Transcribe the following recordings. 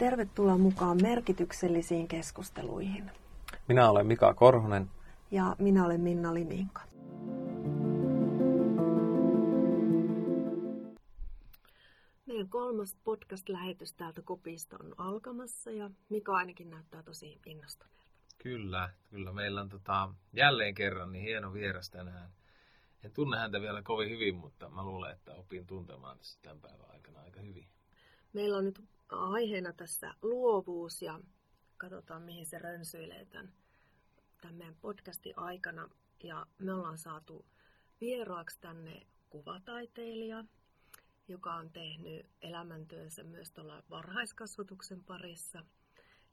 Tervetuloa mukaan merkityksellisiin keskusteluihin. Minä olen Mika Korhonen. Ja minä olen Minna Liminka. Meidän kolmas podcast-lähetys täältä kopista on alkamassa ja Mika ainakin näyttää tosi innostuneelta. Kyllä, kyllä. Meillä on tota, jälleen kerran niin hieno vieras tänään. En tunne häntä vielä kovin hyvin, mutta mä luulen, että opin tuntemaan tässä tämän päivän aikana aika hyvin. Meillä on nyt aiheena tässä luovuus ja katsotaan mihin se rönsyilee tämän, tämän meidän podcastin aikana. Ja me ollaan saatu vieraaksi tänne kuvataiteilija, joka on tehnyt elämäntyönsä myös tuolla varhaiskasvatuksen parissa.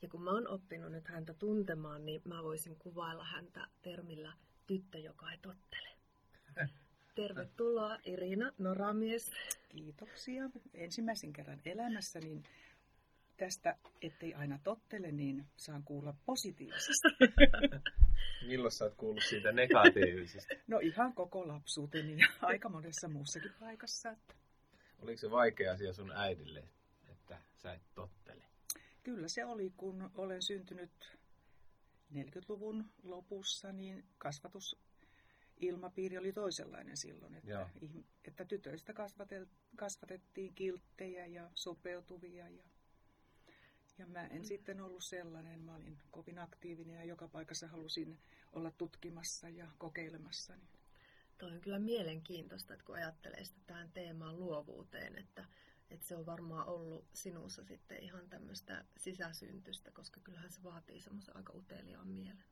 Ja kun mä oon oppinut nyt häntä tuntemaan, niin mä voisin kuvailla häntä termillä tyttö, joka ei tottele. Tervetuloa Irina Noramies. Kiitoksia. Ensimmäisen kerran elämässä niin tästä, ettei aina tottele, niin saan kuulla positiivisesti. Milloin sä oot kuullut siitä negatiivisesta? No ihan koko lapsuuteni ja aika monessa muussakin paikassa. Että... Oliko se vaikea asia sun äidille, että sä et tottele? Kyllä se oli, kun olen syntynyt 40-luvun lopussa, niin kasvatus ilmapiiri oli toisenlainen silloin, että, että tytöistä kasvatettiin kilttejä ja sopeutuvia. Ja, ja mä en sitten ollut sellainen, mä olin kovin aktiivinen ja joka paikassa halusin olla tutkimassa ja kokeilemassa. Niin. Toi on kyllä mielenkiintoista, että kun ajattelee sitä tähän teemaan luovuuteen, että, että se on varmaan ollut sinussa sitten ihan tämmöistä sisäsyntystä, koska kyllähän se vaatii semmoisen aika uteliaan mielen.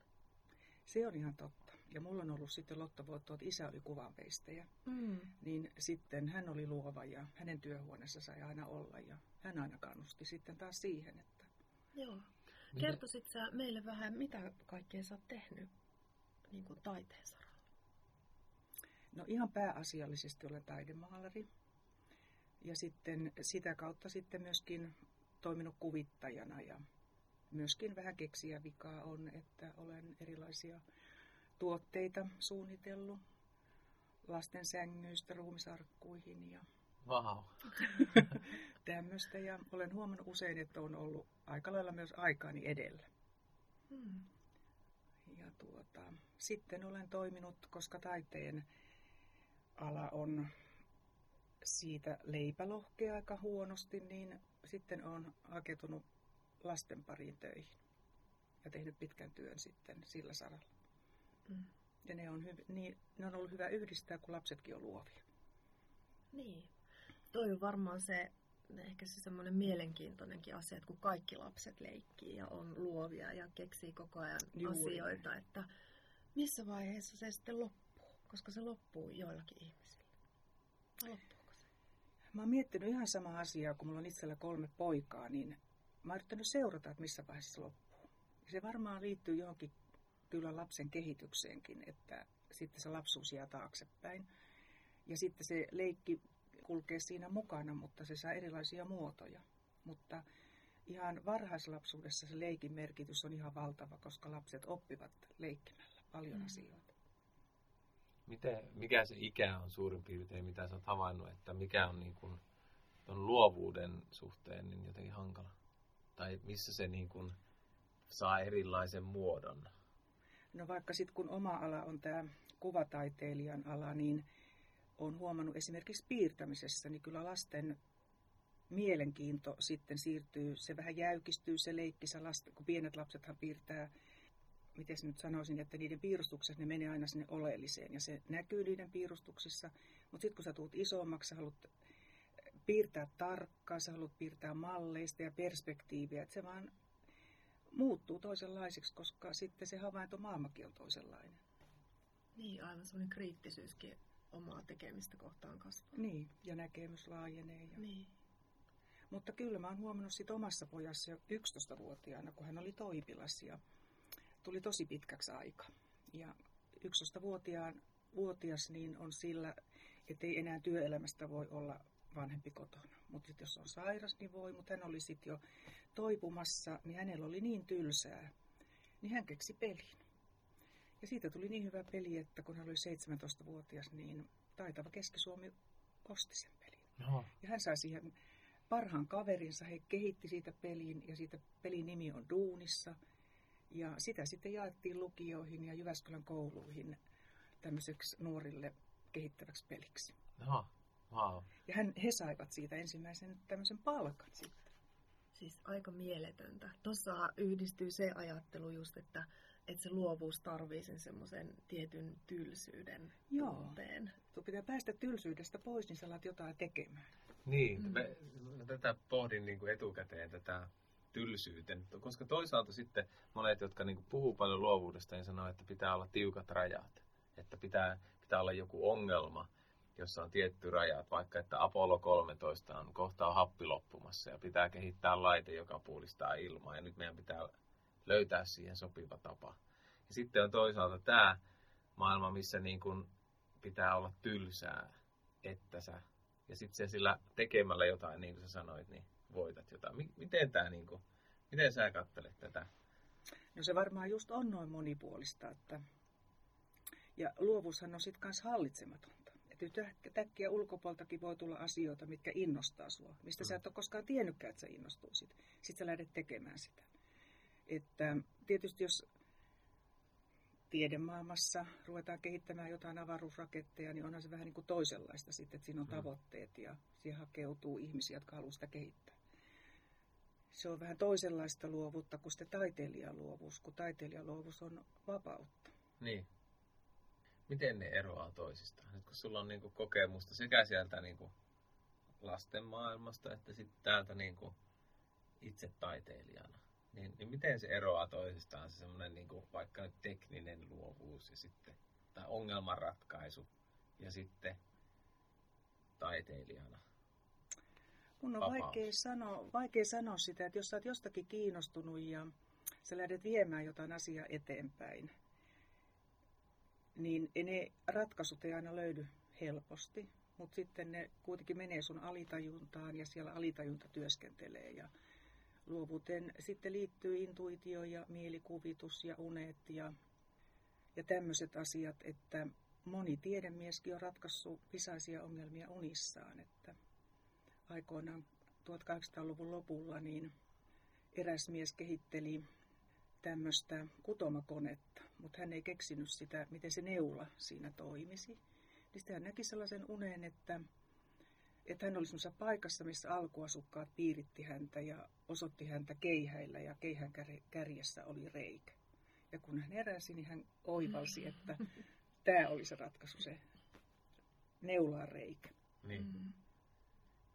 Se on ihan totta. Ja mulla on ollut sitten lottovoitto, että isä oli kuvanveistäjä. Mm. Niin sitten hän oli luova ja hänen työhuoneessa sai aina olla ja hän aina kannusti sitten taas siihen, että... Joo. Kertoisit sä meille vähän, mitä kaikkea sä oot tehnyt niin kuin taiteen saralla? No ihan pääasiallisesti olen taidemaalari. Ja sitten sitä kautta sitten myöskin toiminut kuvittajana ja myöskin vähän keksiä vikaa on, että olen erilaisia tuotteita suunnitellut lasten sängyistä ruumisarkkuihin ja wow. tämmöistä. Ja olen huomannut usein, että on ollut aika lailla myös aikaani edellä. Hmm. Ja tuota, sitten olen toiminut, koska taiteen ala on siitä leipälohkea aika huonosti, niin sitten on hakeutunut lasten pariin töihin ja tehnyt pitkän työn sitten sillä saralla. Mm. Ja ne on, hyv- niin, ne on ollut hyvä yhdistää, kun lapsetkin on luovia. Niin. Toi on varmaan se, ehkä se semmoinen mielenkiintoinenkin asia, että kun kaikki lapset leikkii ja on luovia ja keksii koko ajan Juuri. asioita, että missä vaiheessa se sitten loppuu, koska se loppuu joillakin ihmisillä. Loppuuko se? Mä oon miettinyt ihan sama asiaa, kun mulla on itsellä kolme poikaa, niin mä oon yrittänyt seurata, että missä vaiheessa se loppuu. Ja se varmaan liittyy johonkin kyllä lapsen kehitykseenkin, että sitten se lapsuus jää taaksepäin. Ja sitten se leikki kulkee siinä mukana, mutta se saa erilaisia muotoja. Mutta ihan varhaislapsuudessa se leikin merkitys on ihan valtava, koska lapset oppivat leikkimällä paljon mm. asioita. Miten, mikä se ikä on suurin piirtein, mitä sä oot havainnut, että mikä on niin kuin ton luovuuden suhteen niin jotenkin hankala? Tai missä se niin kuin saa erilaisen muodon? No vaikka sitten kun oma ala on tämä kuvataiteilijan ala, niin on huomannut esimerkiksi piirtämisessä, niin kyllä lasten mielenkiinto sitten siirtyy, se vähän jäykistyy se leikkisä, lasten, kun pienet lapsethan piirtää, miten nyt sanoisin, että niiden piirustuksessa ne menee aina sinne oleelliseen ja se näkyy niiden piirustuksissa, mutta sitten kun sä tulet isommaksi, sä haluat piirtää tarkkaan, sä haluat piirtää malleista ja perspektiiviä, että se vaan muuttuu toisenlaiseksi, koska sitten se havainto maailmakin on toisenlainen. Niin, aivan sellainen kriittisyyskin omaa tekemistä kohtaan kasvaa. Niin, ja näkemys laajenee. Ja... Niin. Mutta kyllä mä oon huomannut sit omassa pojassa jo 11-vuotiaana, kun hän oli toipilas ja tuli tosi pitkäksi aika. Ja 11-vuotiaan vuotias niin on sillä, ettei enää työelämästä voi olla vanhempi kotona. Mutta jos on sairas, niin voi, mutta hän oli sitten jo toipumassa, niin hänellä oli niin tylsää, niin hän keksi pelin. Ja siitä tuli niin hyvä peli, että kun hän oli 17-vuotias, niin taitava Keski-Suomi osti sen pelin. No. Ja hän sai siihen parhaan kaverinsa. He kehitti siitä pelin ja siitä pelin nimi on Duunissa. Ja sitä sitten jaettiin lukioihin ja Jyväskylän kouluihin tämmöiseksi nuorille kehittäväksi peliksi. No, wow. Ja hän, he saivat siitä ensimmäisen tämmöisen palkan sitten. Siis aika mieletöntä. Tuossa yhdistyy se ajattelu just, että, että se luovuus tarvii sen semmoisen tietyn tylsyyden Joo. tunteen. Kun pitää päästä tylsyydestä pois, niin sä alat jotain tekemään. Niin, Mm. me, tätä pohdin niin kuin etukäteen, tätä tylsyyten, koska toisaalta sitten monet, jotka niin kuin puhuu paljon luovuudesta, niin sanoo, että pitää olla tiukat rajat, että pitää, pitää olla joku ongelma, jossa on tietty rajat, vaikka että Apollo 13 on kohta on happi loppumassa ja pitää kehittää laite, joka puhdistaa ilmaa ja nyt meidän pitää löytää siihen sopiva tapa. Ja sitten on toisaalta tämä maailma, missä niin kuin pitää olla tylsää, että sä ja sitten se sillä tekemällä jotain, niin kuin sä sanoit, niin voitat jotain. Mi- miten tää niinku, miten sä kattelet tätä? No se varmaan just on noin monipuolista, että ja luovuushan on sitten kanssa hallitsematonta. Että yhtäkkiä ulkopuoltakin voi tulla asioita, mitkä innostaa sua, mistä mm. sä et ole koskaan tiennytkään, että sä innostuisit. Sitten sä lähdet tekemään sitä. Että tietysti jos tiedemaailmassa ruvetaan kehittämään jotain avaruusraketteja, niin onhan se vähän niin kuin toisenlaista sitten, että siinä on Mm. tavoitteet ja siihen hakeutuu ihmisiä, jotka haluaa sitä kehittää. Se on vähän toisenlaista luovuutta kuin sitten taiteilijaluovuus, kun taiteilijaluovuus on vapautta. Niin. Miten ne eroaa toisistaan? Nyt kun sulla on niinku kokemusta sekä sieltä niinku lasten maailmasta että sitten täältä niinku itse taiteilijana, niin, niin miten se eroaa toisistaan se semmoinen niinku, vaikka nyt tekninen luovuus ja sitten tai ongelmanratkaisu ja sitten taiteilijana? Mun on Vapaus. vaikea sanoa, vaikea sanoa sitä, että jos sä oot jostakin kiinnostunut ja sä lähdet viemään jotain asiaa eteenpäin, niin ne ratkaisut ei aina löydy helposti, mutta sitten ne kuitenkin menee sun alitajuntaan ja siellä alitajunta työskentelee. Ja luovuuteen sitten liittyy intuitio ja mielikuvitus ja unet ja, ja tämmöiset asiat, että moni tiedemieskin on ratkaissut visaisia ongelmia unissaan, että aikoinaan 1800-luvun lopulla niin eräs mies kehitteli tämmöistä kutomakonetta, mutta hän ei keksinyt sitä, miten se neula siinä toimisi. Niin sitten hän näki sellaisen unen, että, että hän oli semmoisessa paikassa, missä alkuasukkaat piiritti häntä ja osoitti häntä keihäillä ja keihän kär- kärjessä oli reikä. Ja kun hän heräsi, niin hän oivalsi, että tämä oli se ratkaisu, se neulaan reikä. Niin. Mm.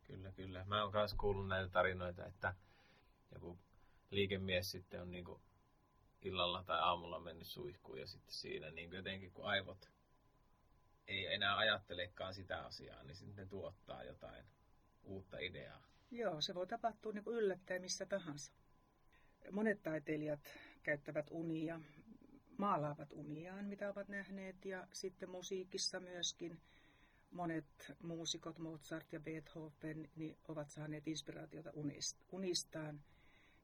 Kyllä, kyllä. Mä oon myös kuullut näitä tarinoita, että joku liikemies sitten on niinku illalla tai aamulla mennyt suihkuun ja sitten siinä niin jotenkin kun aivot ei enää ajattelekaan sitä asiaa, niin sitten ne tuottaa jotain uutta ideaa. Joo, se voi tapahtua niin yllättäen missä tahansa. Monet taiteilijat käyttävät unia, maalaavat uniaan, mitä ovat nähneet, ja sitten musiikissa myöskin monet muusikot, Mozart ja Beethoven, niin ovat saaneet inspiraatiota unist- unistaan.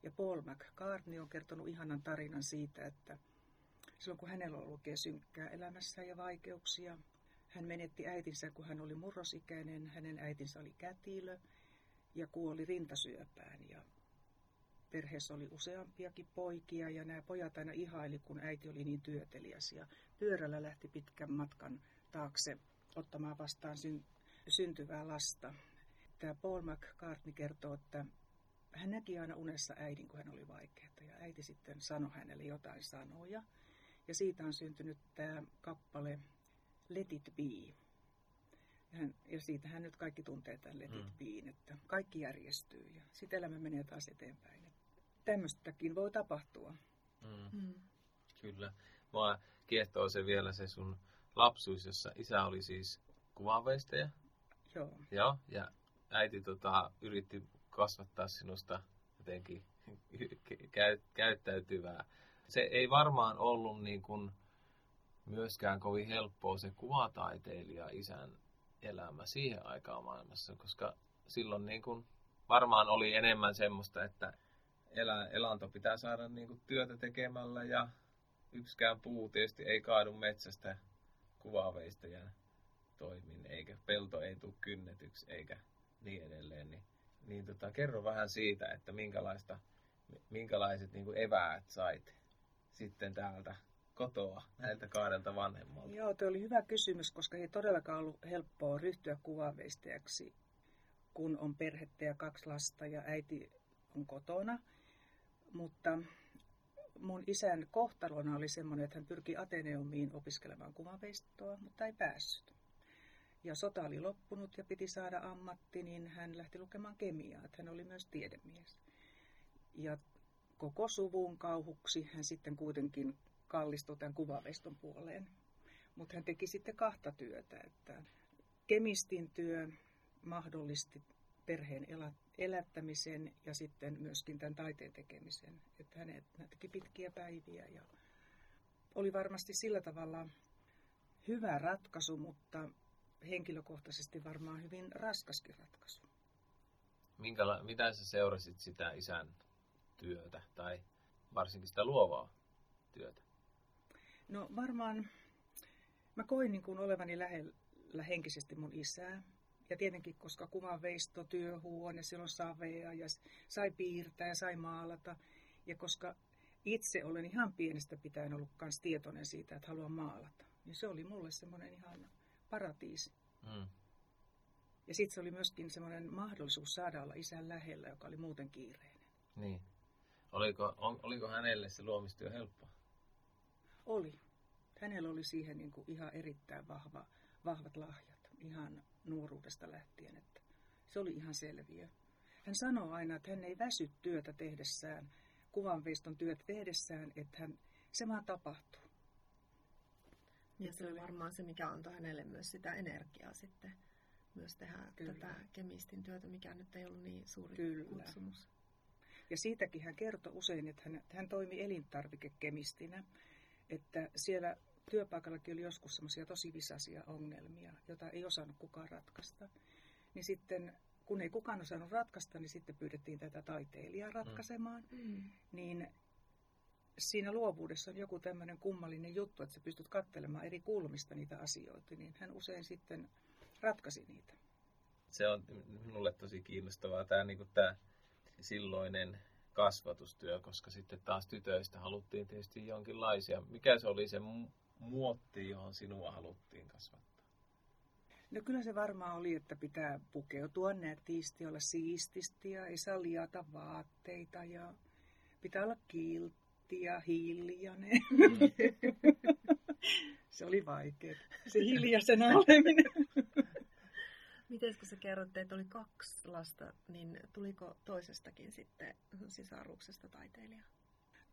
Ja Paul McCartney on kertonut ihanan tarinan siitä, että silloin kun hänellä on ollut synkkää elämässä ja vaikeuksia, hän menetti äitinsä, kun hän oli murrosikäinen. Hänen äitinsä oli kätilö ja kuoli rintasyöpään. Ja perheessä oli useampiakin poikia ja nämä pojat aina ihaili, kun äiti oli niin työteliäs. Ja pyörällä lähti pitkän matkan taakse ottamaan vastaan syn- syntyvää lasta. Tämä Paul McCartney kertoo, että hän näki aina unessa äidin, kun hän oli vaikeaa. Ja äiti sitten sanoi hänelle jotain sanoja. Ja siitä on syntynyt tämä kappale Let it be. Ja, hän, ja siitähän nyt kaikki tuntee tämän Let Mm. it been, että kaikki järjestyy ja sitten elämä menee taas eteenpäin. Tämmöistäkin voi tapahtua. Mm. Mm. Kyllä. Mua kiehtoo se vielä se sun lapsuus, jossa isä oli siis kuvanveistäjä. Joo. Joo, ja äiti tota, yritti kasvattaa sinusta jotenkin käy, käyttäytyvää. Se ei varmaan ollut niin kuin myöskään kovin helppoa se kuvataiteilija isän elämä siihen aikaan maailmassa, koska silloin niin kuin varmaan oli enemmän semmoista, että elä, elanto pitää saada niin kuin työtä tekemällä ja yksikään puu tietysti ei kaadu metsästä kuvaveistäjän toimin, eikä pelto ei tule kynnetyksi eikä niin edelleen. Niin niin tota, kerro vähän siitä, että minkälaista, minkälaiset niin kuin eväät sait sitten täältä kotoa näiltä kahdelta vanhemmalta? Joo, tuo oli hyvä kysymys, koska ei todellakaan ollut helppoa ryhtyä kuvaveistäjäksi, kun on perhettä ja kaksi lasta ja äiti on kotona. Mutta mun isän kohtalona oli semmoinen, että hän pyrki Ateneumiin opiskelemaan kuvaveistoa, mutta ei päässyt. Ja sota oli loppunut ja piti saada ammatti, niin hän lähti lukemaan kemiaa, että hän oli myös tiedemies. Ja koko suvun kauhuksi hän sitten kuitenkin kallistui tämän kuvaveiston puoleen. Mutta hän teki sitten kahta työtä, että kemistin työ mahdollisti perheen elättämisen ja sitten myöskin tämän taiteen tekemisen. Että hän teki pitkiä päiviä ja oli varmasti sillä tavalla hyvä ratkaisu, mutta henkilökohtaisesti varmaan hyvin raskaskin ratkaisu. Minkäla- mitä sä seurasit sitä isän työtä tai varsinkin sitä luovaa työtä? No varmaan mä koin niin kuin olevani lähellä henkisesti mun isää. Ja tietenkin, koska kuvan veisto, työhuone, silloin savea ja sai piirtää ja sai maalata. Ja koska itse olen ihan pienestä pitäen ollut myös tietoinen siitä, että haluan maalata, niin se oli mulle semmoinen ihan paratiisi. Mm. Ja sitten se oli myöskin semmoinen mahdollisuus saada olla isän lähellä, joka oli muuten kiireinen. Niin. Oliko, on, oliko hänelle se luomistyö helppoa? Oli. Hänellä oli siihen niin kuin ihan erittäin vahva, vahvat lahjat, ihan nuoruudesta lähtien. Että se oli ihan selviö. Hän sanoo aina, että hän ei väsy työtä tehdessään, kuvanveiston työtä tehdessään, että hän, se vaan tapahtuu. Ja se oli varmaan se, mikä antoi hänelle myös sitä energiaa sitten myös tehdä Kyllä. tätä kemistin työtä, mikä nyt ei ollut niin suuri Kyllä. kutsumus. Ja siitäkin hän kertoi usein, että hän, hän toimi elintarvikekemistinä, että siellä työpaikallakin oli joskus semmoisia tosi visaisia ongelmia, joita ei osannut kukaan ratkaista. Niin sitten kun ei kukaan osannut ratkaista, niin sitten pyydettiin tätä taiteilijaa ratkaisemaan. Mm. Niin siinä luovuudessa on joku tämmöinen kummallinen juttu, että sä pystyt katselemaan eri kulmista niitä asioita, niin hän usein sitten ratkaisi niitä. Se on minulle tosi kiinnostavaa tämä, niin kuin tämä silloinen kasvatustyö, koska sitten taas tytöistä haluttiin tietysti jonkinlaisia. Mikä se oli se muotti, johon sinua haluttiin kasvattaa? No kyllä se varmaan oli, että pitää pukeutua nätisti, olla siististi ja ei saa liata vaatteita ja pitää olla kiltti ja hiljainen. se oli vaikea, se hiljaisen oleminen. Kerrotte, että oli kaksi lasta, niin tuliko toisestakin sitten sisaruksesta taiteilija?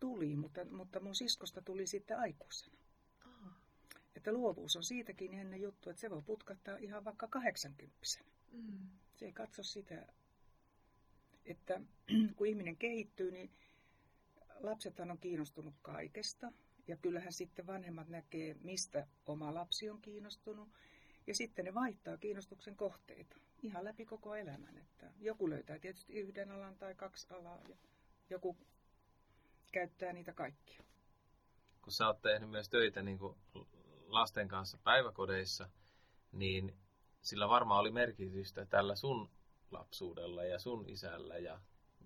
Tuli, mutta, mutta mun siskosta tuli sitten aikuisena. Oh. Että luovuus on siitäkin ennen juttu, että se voi putkattaa ihan vaikka 80 mm. Se ei katso sitä, että kun ihminen kehittyy, niin lapsethan on kiinnostunut kaikesta. Ja kyllähän sitten vanhemmat näkee, mistä oma lapsi on kiinnostunut. Ja sitten ne vaihtaa kiinnostuksen kohteita ihan läpi koko elämän. Että joku löytää tietysti yhden alan tai kaksi alaa ja joku käyttää niitä kaikkia. Kun sä oot tehnyt myös töitä niin kuin lasten kanssa päiväkodeissa, niin sillä varmaan oli merkitystä tällä sun lapsuudella ja sun isällä ja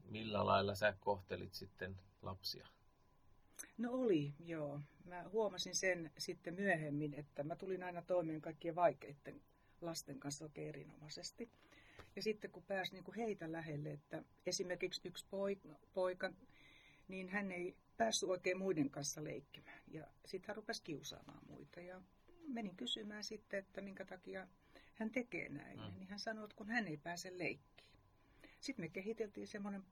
millä lailla sä kohtelit sitten lapsia? No oli, joo. Mä huomasin sen sitten myöhemmin, että mä tulin aina toimeen kaikkien vaikeiden lasten kanssa oikein erinomaisesti. Ja sitten kun pääsi niin kuin heitä lähelle, että esimerkiksi yksi poika, poika, niin hän ei päässyt oikein muiden kanssa leikkimään. Ja sitten hän rupesi kiusaamaan muita. Ja menin kysymään sitten, että minkä takia hän tekee näin. Mm. Niin hän sanoi, että kun hän ei pääse leikkiin. Sitten me kehiteltiin semmoinen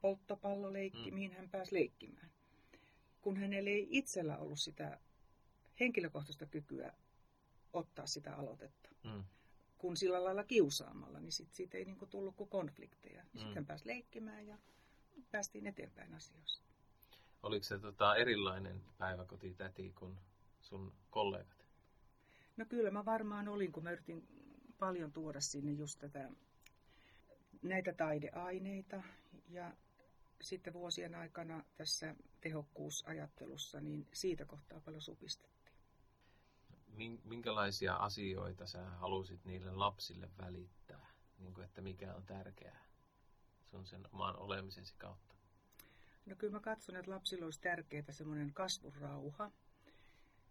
polttopalloleikki, mm. mihin hän pääsi leikkimään. Kun hänellä ei itsellä ollut sitä henkilökohtaista kykyä ottaa sitä aloitetta. Mm. Kun sillä lailla kiusaamalla, niin sit siitä ei niinku tullut kuin konflikteja. Mm. Sitten pääsi leikkimään ja päästiin eteenpäin asioissa. Oliko se tota, erilainen päiväkotitäti kuin sun kollegat? No kyllä mä varmaan olin, kun mä yritin paljon tuoda sinne just tätä, näitä taideaineita ja sitten vuosien aikana tässä tehokkuusajattelussa, niin siitä kohtaa paljon supistettiin. Minkälaisia asioita sä halusit niille lapsille välittää, niin kuin, että mikä on tärkeää? sun sen oman olemisesi kautta? No kyllä mä katson, että lapsilla olisi tärkeää semmoinen kasvurauha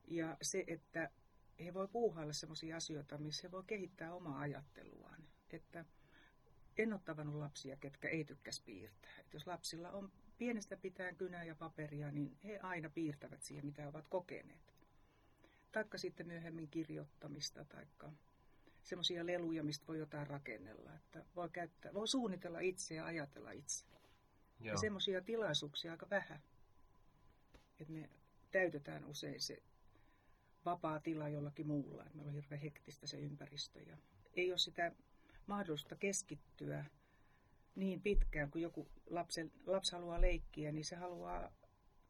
ja se, että he voi puuhailla sellaisia asioita, missä he voi kehittää omaa ajatteluaan. Että en ole tavannut lapsia, ketkä ei tykkäisi piirtää. Että jos lapsilla on pienestä pitäen kynää ja paperia, niin he aina piirtävät siihen, mitä ovat kokeneet. Taikka sitten myöhemmin kirjoittamista, taikka semmoisia leluja, mistä voi jotain rakennella. Että voi, käyttää, voi suunnitella itse ja ajatella itse. Joo. Ja semmoisia tilaisuuksia aika vähän. Että me täytetään usein se vapaa tila jollakin muulla. Meillä on hirveän hektistä se ympäristö ja ei ole sitä mahdollista keskittyä niin pitkään, kun joku lapsi, lapsi haluaa leikkiä, niin se haluaa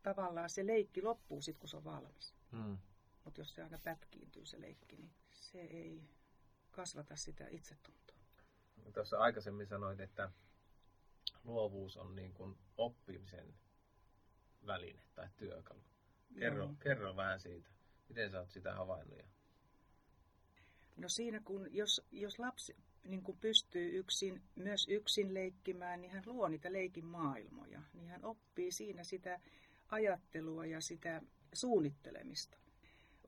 tavallaan se leikki loppuu sitten, kun se on valmis. Hmm. Mutta jos se aina pätkiintyy se leikki, niin se ei kasvata sitä itsetuntoa. Tuossa aikaisemmin sanoit, että luovuus on niin kuin oppimisen väline tai työkalu. Kerro, kerro vähän siitä. Miten sä oot sitä havainnut? No siinä, kun jos, jos lapsi niin kun pystyy yksin, myös yksin leikkimään, niin hän luo niitä leikin maailmoja. Niin hän oppii siinä sitä ajattelua ja sitä suunnittelemista.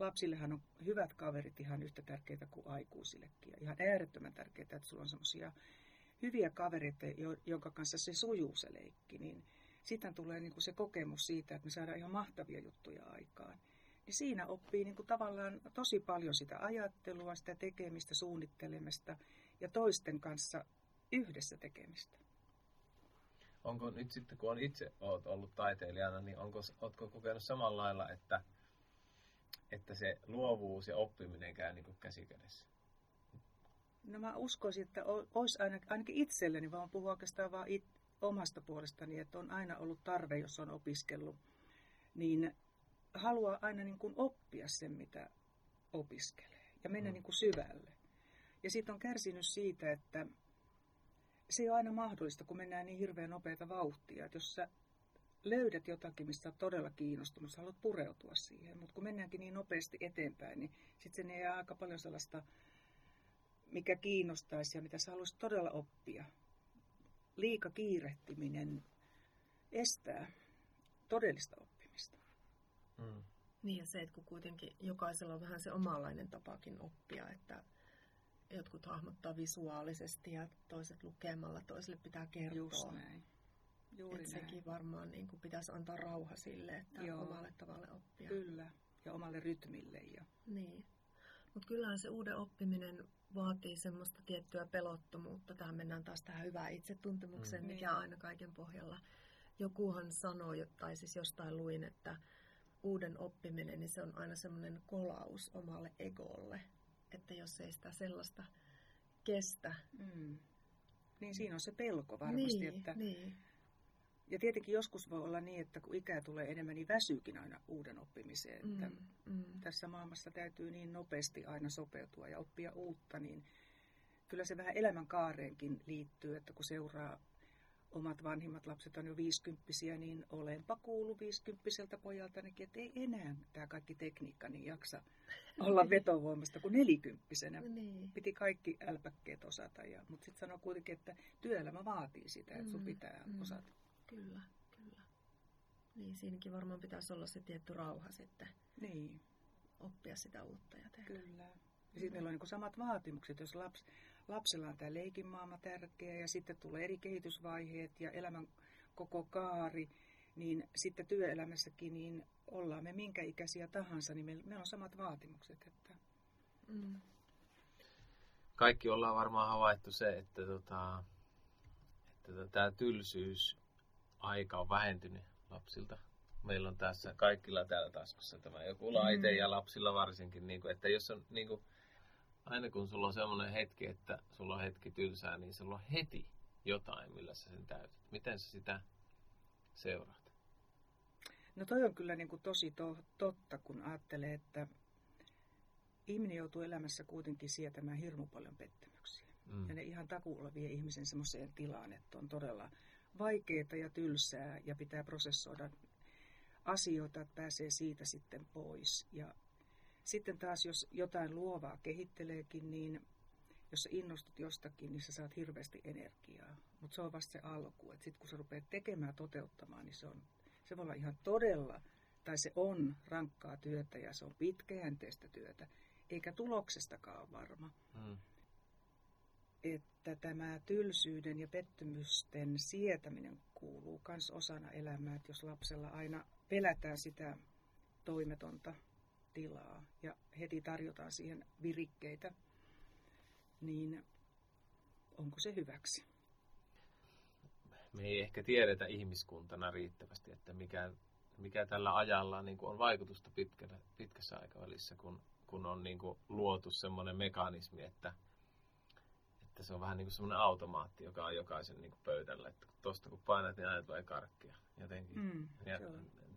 Lapsillehan on hyvät kaverit ihan yhtä tärkeitä kuin aikuisillekin. Ja ihan äärettömän tärkeää, että sulla on semmoisia hyviä kavereita, jonka kanssa se sujuu se leikki. Niin sitten tulee niin kuin se kokemus siitä, että me saadaan ihan mahtavia juttuja aikaan niin siinä oppii niin kuin tavallaan tosi paljon sitä ajattelua, sitä tekemistä, suunnittelemista ja toisten kanssa yhdessä tekemistä. Onko nyt sitten, kun on itse olet ollut taiteilijana, niin onko, oletko kokenut samalla lailla, että, että se luovuus ja oppiminen käy niin käsi kädessä? No mä uskoisin, että olisi aina, ainakin itselleni, vaan puhua oikeastaan vaan it, omasta puolestani, että on aina ollut tarve, jos on opiskellut, niin haluaa aina niin kuin oppia sen, mitä opiskelee ja mennä mm. niin kuin syvälle. Ja sitten on kärsinyt siitä, että se ei ole aina mahdollista, kun mennään niin hirveän nopeita vauhtia. Että jos sä löydät jotakin, mistä olet todella kiinnostunut, sä haluat pureutua siihen. Mutta kun mennäänkin niin nopeasti eteenpäin, niin sitten se jää aika paljon sellaista, mikä kiinnostaisi ja mitä sä haluaisit todella oppia. Liika kiirehtiminen estää todellista oppia. Mm. Niin ja se, että kun kuitenkin jokaisella on vähän se omanlainen tapakin oppia, että jotkut hahmottaa visuaalisesti ja toiset lukemalla, toiselle pitää kertoa. Just näin. Juuri että näin. sekin varmaan niin kuin pitäisi antaa rauha sille, että Joo. omalle tavalle oppia. Kyllä, ja omalle rytmille. Ja... Niin. Mutta kyllähän se uuden oppiminen vaatii semmoista tiettyä pelottomuutta. Tähän mennään taas tähän hyvään itsetuntemukseen, mm. mikä on aina kaiken pohjalla. Jokuhan sanoi, tai siis jostain luin, että uuden oppiminen, niin se on aina semmoinen kolaus omalle egolle. Että jos ei sitä sellaista kestä. Mm. Niin siinä on se pelko varmasti. Niin, että... niin. Ja tietenkin joskus voi olla niin, että kun ikää tulee enemmän, niin väsyykin aina uuden oppimiseen. Että mm, mm. Tässä maailmassa täytyy niin nopeasti aina sopeutua ja oppia uutta, niin kyllä se vähän elämänkaareenkin liittyy, että kun seuraa omat vanhimmat lapset on jo viisikymppisiä, niin olenpa kuullut viisikymppiseltä pojalta, että ei enää tämä kaikki tekniikka niin jaksa olla vetovoimasta kuin nelikymppisenä. Niin. Piti kaikki älpäkkeet osata, ja, mutta sitten sanoo kuitenkin, että työelämä vaatii sitä, että sun mm, pitää mm, osata. Kyllä, kyllä. Niin, siinäkin varmaan pitäisi olla se tietty rauha sitten. Niin. Oppia sitä uutta ja tehdä. Kyllä. Ja sitten meillä on niin samat vaatimukset, jos lapsi lapsella on tämä leikin maailma tärkeä ja sitten tulee eri kehitysvaiheet ja elämän koko kaari, niin sitten työelämässäkin niin ollaan me minkä ikäisiä tahansa, niin meillä, meillä on samat vaatimukset. Että... Mm. Kaikki ollaan varmaan havaittu se, että, tota, että tota, tämä tylsyys aika on vähentynyt lapsilta. Meillä on tässä kaikilla täällä taskussa tämä joku laite mm. ja lapsilla varsinkin, niin kuin, että jos on niin kuin, aina kun sulla on semmoinen hetki, että sulla on hetki tylsää, niin sulla on heti jotain, millä sä sen täytät. Miten sä sitä seuraat? No toi on kyllä niin kuin tosi to, totta, kun ajattelee, että ihminen joutuu elämässä kuitenkin sietämään hirmu paljon pettymyksiä. Mm. Ja ne ihan takuulla vie ihmisen semmoiseen tilaan, että on todella vaikeaa ja tylsää ja pitää prosessoida asioita, että pääsee siitä sitten pois. Ja sitten taas, jos jotain luovaa kehitteleekin, niin jos sä innostut jostakin, niin sä saat hirveästi energiaa. Mutta se on vasta se alku. Sitten kun sä rupeat tekemään, toteuttamaan, niin se, on, se voi olla ihan todella, tai se on rankkaa työtä ja se on pitkäjänteistä työtä, eikä tuloksestakaan varma. Mm. Että tämä tylsyyden ja pettymysten sietäminen kuuluu myös osana elämää, että jos lapsella aina pelätään sitä toimetonta tilaa ja heti tarjotaan siihen virikkeitä, niin onko se hyväksi? Me ei ehkä tiedetä ihmiskuntana riittävästi, että mikä, mikä tällä ajalla niin on vaikutusta pitkällä, pitkässä aikavälissä, kun, kun on niin kuin luotu semmoinen mekanismi, että, että se on vähän niin kuin semmoinen automaatti, joka on jokaisen niin kuin pöydällä, että tuosta kun painat, niin aina tulee karkkia jotenkin. Mm, ja,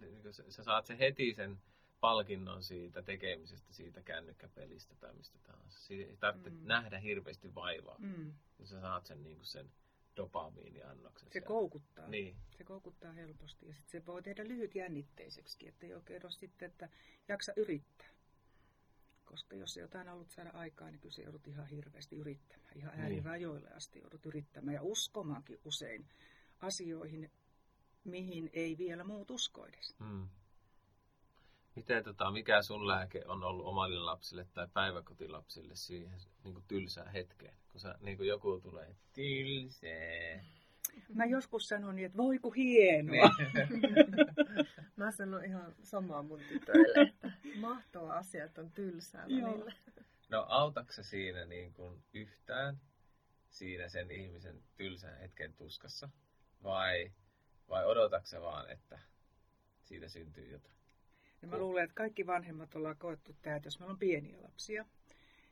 niin kuin sä, sä saat sen heti sen palkinnon siitä tekemisestä, siitä kännykkäpelistä tai mistä tahansa. Siitä ei tarvitse Mm. nähdä hirveästi vaivaa, mm. Kun sä saat sen, niin kuin sen dopamiiniannoksen. se sieltä. koukuttaa. Niin, Se koukuttaa helposti ja sit se voi tehdä lyhytjännitteiseksi, että ei oikein ole sitten, että jaksa yrittää. Koska jos ei jotain ollut saada aikaa, niin kyllä se joudut ihan hirveästi yrittämään. Ihan Niin. äärirajoille asti joudut yrittämään ja uskomaankin usein asioihin, mihin ei vielä muut usko edes. mm. Miten, tota, mikä sun lääke on ollut omille lapsille tai päiväkotilapsille siihen niin kuin tylsään hetkeen? Kun sä, niin kuin joku tulee, tylsää. Mä joskus sanon niin, että voi kun hienoa. Mä sanon ihan samaa mun tytöille, että mahtava asia, että on tylsää välillä. No autaksa siinä niin kuin yhtään siinä sen ihmisen tylsän hetken tuskassa? Vai, vai odotaksa vaan, että siitä syntyy jotain? Ja mä luulen, että kaikki vanhemmat ollaan koettu tämä, että jos meillä on pieniä lapsia,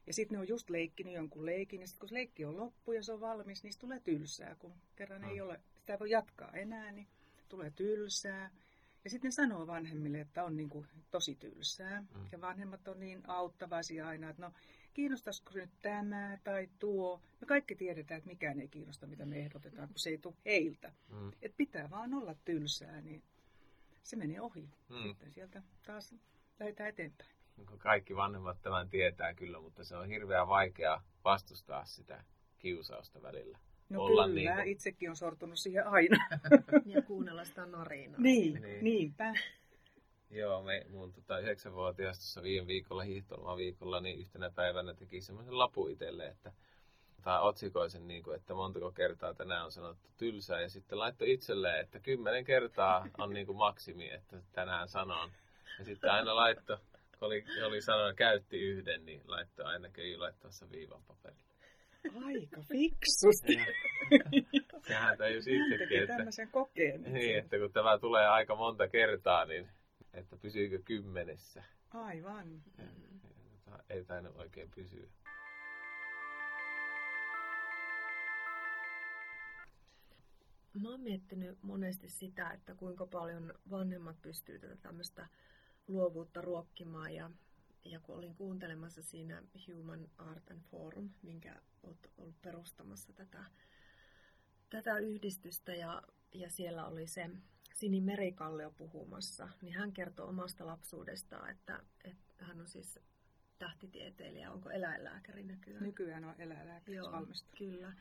ja sitten ne on just leikkinyt jonkun leikin, ja sitten kun se leikki on loppu ja se on valmis, niin tulee tylsää, kun kerran ei Mm. ole, sitä ei voi jatkaa enää, niin tulee tylsää. Ja sitten ne sanoo vanhemmille, että on niin kuin tosi tylsää. Mm. Ja vanhemmat on niin auttavaisia aina, että no kiinnostaisiko nyt tämä tai tuo. Me kaikki tiedetään, että mikään ei kiinnosta, mitä me ehdotetaan, kun se ei tule heiltä. Mm. Että pitää vaan olla tylsää, niin se menee ohi. Mm. Sitten sieltä taas lähdetään eteenpäin. Niin kuin Kaikki vanhemmat tämän tietää kyllä, mutta se on hirveän vaikea vastustaa sitä kiusausta välillä. No Olla kyllä, niin kuin- itsekin on sortunut siihen aina. Ja kuunnella sitä narinaa. niin, Niin. niinpä. Joo, me, mun tota, yhdeksänvuotias tuossa viime viikolla, viikolla, niin yhtenä päivänä teki semmoisen lapu itselle, että tai otsikoi sen, niin kuin, että montako kertaa tänään on sanottu tylsää, ja sitten laittoi itselleen, että kymmenen kertaa on niin kuin maksimi, että tänään sanon. Ja sitten aina laittoi, oli, oli sanonut, käytti yhden, niin laittoi aina köi laittamassa viivan paperille. Aika fiksusti. Sehän tajusi itsekin, että, tämmöisen kokeen. niin, että kun tämä tulee aika monta kertaa, niin että pysyykö kymmenessä. Aivan. Ja, ja, ei tainnut oikein pysyä. Mä oon miettinyt monesti sitä, että kuinka paljon vanhemmat pystyy tätä tämmöistä luovuutta ruokkimaan. Ja, ja kun olin kuuntelemassa siinä Human Art and Forum, minkä olet ollut perustamassa tätä, tätä yhdistystä, ja, ja siellä oli se Sini Merikallio puhumassa, niin hän kertoi omasta lapsuudestaan, että, että hän on siis tähtitieteilijä, onko eläinlääkäri nykyään? Nykyään on eläinlääkäri Joo, valmistunut. kyllä.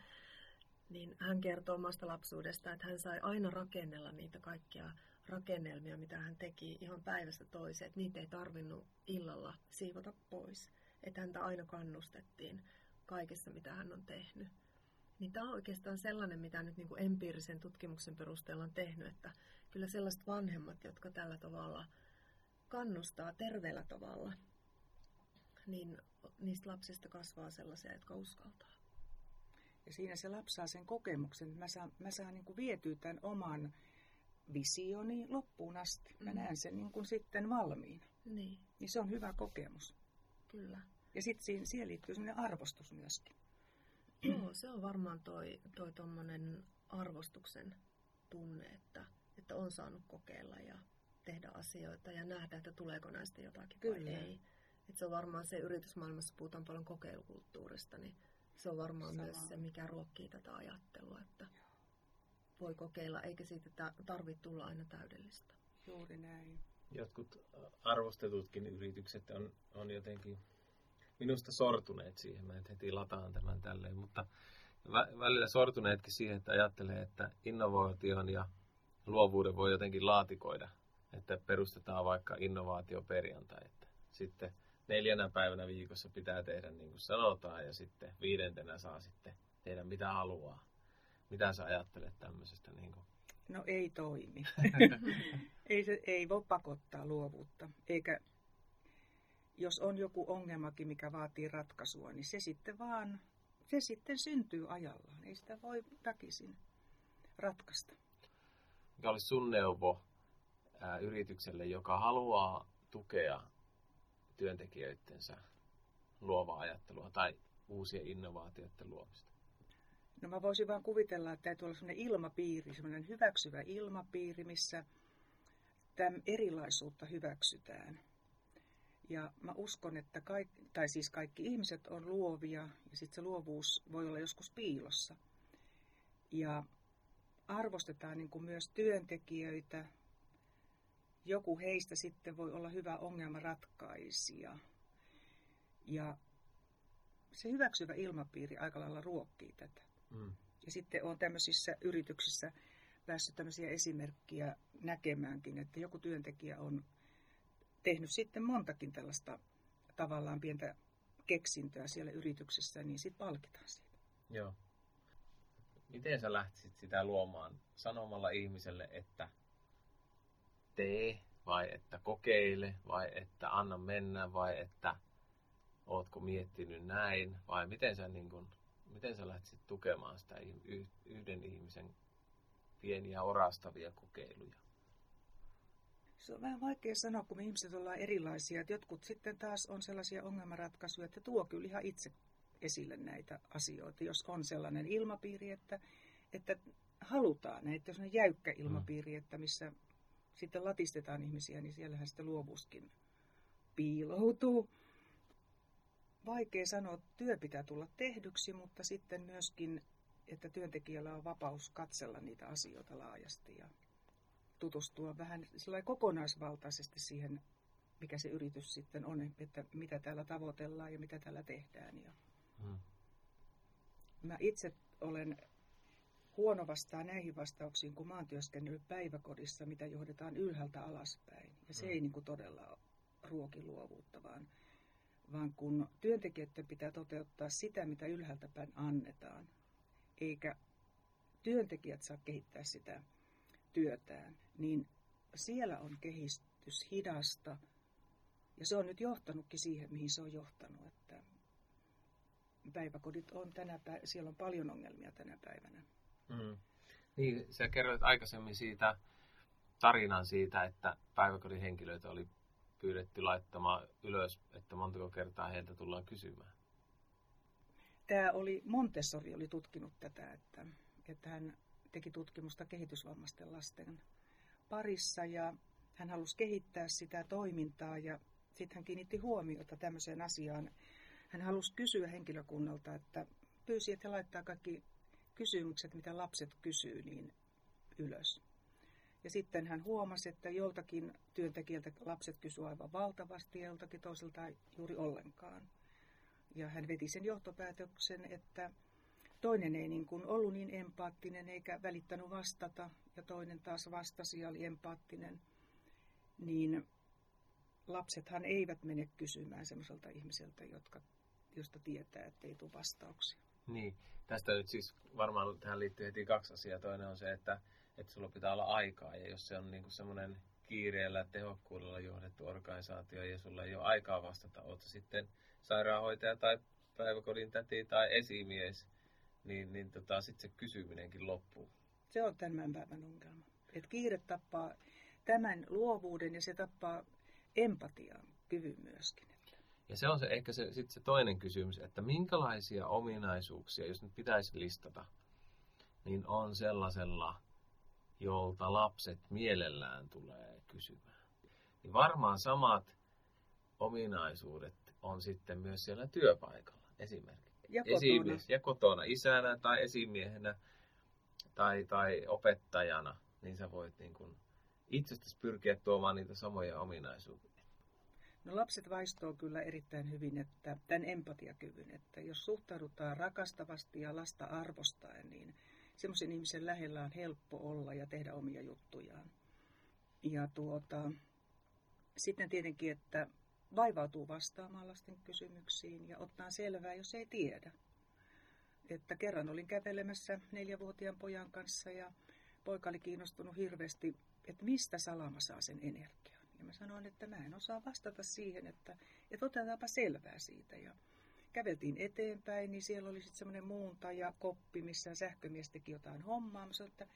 Niin hän kertoo omasta lapsuudesta, että hän sai aina rakennella niitä kaikkia rakennelmia, mitä hän teki ihan päivästä toiseen, että niitä ei tarvinnut illalla siivota pois. Että häntä aina kannustettiin kaikessa, mitä hän on tehnyt. Niin tämä on oikeastaan sellainen, mitä nyt niin kuin empiirisen tutkimuksen perusteella on tehnyt, että kyllä sellaiset vanhemmat, jotka tällä tavalla kannustaa terveellä tavalla, niin niistä lapsista kasvaa sellaisia, jotka uskaltaa. Ja siinä se lapsi saa sen kokemuksen, että mä saan, mä saan niin vietyä tämän oman visioni loppuun asti. Mä Mm. näen sen niin kuin sitten valmiina. Niin, Niin se on hyvä kokemus. kyllä. Ja sitten siihen, liittyy sellainen arvostus myöskin. Joo, se on varmaan toi, toi tommonen arvostuksen tunne, että, että on saanut kokeilla ja tehdä asioita ja nähdä, että tuleeko näistä jotakin vai Kyllä. ei. Et se on varmaan se yritysmaailmassa, puhutaan paljon kokeilukulttuurista, niin se on varmaan Sama. myös se, mikä ruokkii tätä ajattelua, että voi kokeilla, eikä siitä tä- tarvitse tulla aina täydellistä. Juuri näin. Jotkut arvostetutkin yritykset on, on jotenkin minusta sortuneet siihen. Mä heti lataan tämän tälleen, mutta välillä sortuneetkin siihen, että ajattelee, että innovaation ja luovuuden voi jotenkin laatikoida. Että perustetaan vaikka innovaatioperjantai, että sitten neljänä päivänä viikossa pitää tehdä niin kuin sanotaan ja sitten viidentenä saa sitten tehdä mitä haluaa. Mitä sä ajattelet tämmöisestä? Niin kuin? No ei toimi. ei, se, ei voi pakottaa luovuutta. Eikä jos on joku ongelmakin, mikä vaatii ratkaisua, niin se sitten vaan, se sitten syntyy ajallaan. Ei sitä voi väkisin ratkaista. Mikä olisi sun neuvo ää, yritykselle, joka haluaa tukea työntekijöidensä luovaa ajattelua tai uusien innovaatioiden luomista? No mä voisin vaan kuvitella, että täytyy olla sellainen ilmapiiri, sellainen hyväksyvä ilmapiiri, missä tämän erilaisuutta hyväksytään. Ja mä uskon, että kaikki, tai siis kaikki ihmiset on luovia ja sitten se luovuus voi olla joskus piilossa. Ja arvostetaan niin kuin myös työntekijöitä. Joku heistä sitten voi olla hyvä ongelmanratkaisija. Ja se hyväksyvä ilmapiiri aika lailla ruokkii tätä. Mm. Ja sitten on tämmöisissä yrityksissä päässyt tämmöisiä esimerkkiä näkemäänkin, että joku työntekijä on tehnyt sitten montakin tällaista tavallaan pientä keksintöä siellä yrityksessä, niin sitten palkitaan siitä. Joo. Miten sä lähtisit sitä luomaan sanomalla ihmiselle, että tee vai että kokeile vai että anna mennä vai että ootko miettinyt näin vai miten sä, niin kun, miten sä lähtisit tukemaan sitä yhden ihmisen pieniä orastavia kokeiluja? Se on vähän vaikea sanoa, kun me ihmiset ollaan erilaisia. Että jotkut sitten taas on sellaisia ongelmanratkaisuja, että tuo kyllä ihan itse esille näitä asioita, jos on sellainen ilmapiiri, että, että halutaan, että jos on jäykkä ilmapiiri, että missä sitten latistetaan ihmisiä, niin siellähän sitten luovuuskin piiloutuu. Vaikea sanoa, että työ pitää tulla tehdyksi, mutta sitten myöskin, että työntekijällä on vapaus katsella niitä asioita laajasti ja tutustua vähän kokonaisvaltaisesti siihen, mikä se yritys sitten on, että mitä täällä tavoitellaan ja mitä täällä tehdään. Ja hmm. Mä itse olen huono vastaan näihin vastauksiin, kun mä oon työskennellyt päiväkodissa, mitä johdetaan ylhäältä alaspäin. Ja se hmm. ei niin kuin todella ruoki luovuutta, vaan, vaan kun työntekijöiden pitää toteuttaa sitä, mitä ylhäältä päin annetaan, eikä työntekijät saa kehittää sitä työtään, niin siellä on kehitys hidasta. Ja se on nyt johtanutkin siihen, mihin se on johtanut, että päiväkodit on tänä päivänä, siellä on paljon ongelmia tänä päivänä. Mm. Niin, sä kerroit aikaisemmin siitä tarinan siitä, että päiväkodin henkilöitä oli pyydetty laittamaan ylös, että montako kertaa heiltä tullaan kysymään. Tämä oli, Montessori oli tutkinut tätä, että, että hän teki tutkimusta kehitysvammaisten lasten parissa ja hän halusi kehittää sitä toimintaa ja sitten hän kiinnitti huomiota tämmöiseen asiaan. Hän halusi kysyä henkilökunnalta, että pyysi, että he laittaa kaikki kysymykset, mitä lapset kysyy, niin ylös. Ja sitten hän huomasi, että joltakin työntekijältä lapset kysyivät aivan valtavasti ja joltakin toiselta juuri ollenkaan. Ja hän veti sen johtopäätöksen, että toinen ei niin kuin ollut niin empaattinen eikä välittänyt vastata ja toinen taas vastasi ja oli empaattinen, niin lapsethan eivät mene kysymään semmoiselta ihmiseltä, jotka, josta tietää, että ei tule vastauksia. Niin, tästä nyt siis varmaan tähän liittyy heti kaksi asiaa. Toinen on se, että, että sulla pitää olla aikaa ja jos se on niin semmoinen kiireellä tehokkuudella johdettu organisaatio ja sulla ei ole aikaa vastata, oot sitten sairaanhoitaja tai päiväkodin täti tai esimies, niin, niin tota, sitten se kysyminenkin loppuu. Se on tämän päivän ongelma. Et kiire tappaa tämän luovuuden ja se tappaa empatian kyvyn myöskin. Ja se on se, ehkä se, sit se toinen kysymys, että minkälaisia ominaisuuksia, jos nyt pitäisi listata, niin on sellaisella, jolta lapset mielellään tulee kysymään. Niin varmaan samat ominaisuudet on sitten myös siellä työpaikalla esimerkiksi ja kotona. Esimies, ja kotona, isänä tai esimiehenä tai, tai opettajana, niin sä voit niin kuin itsestäsi pyrkiä tuomaan niitä samoja ominaisuuksia. No lapset vaistoo kyllä erittäin hyvin että tämän empatiakyvyn, että jos suhtaudutaan rakastavasti ja lasta arvostaen, niin semmoisen ihmisen lähellä on helppo olla ja tehdä omia juttujaan. Ja tuota, sitten tietenkin, että vaivautuu vastaamaan lasten kysymyksiin ja ottaa selvää, jos ei tiedä. Että kerran olin kävelemässä neljävuotiaan pojan kanssa ja poika oli kiinnostunut hirveästi, että mistä salama saa sen energian. Ja mä sanoin, että mä en osaa vastata siihen, että, että otetaanpa selvää siitä. Ja käveltiin eteenpäin, niin siellä oli sitten semmoinen muunta ja koppi, missä sähkömies teki jotain hommaa. Mä sanoin, että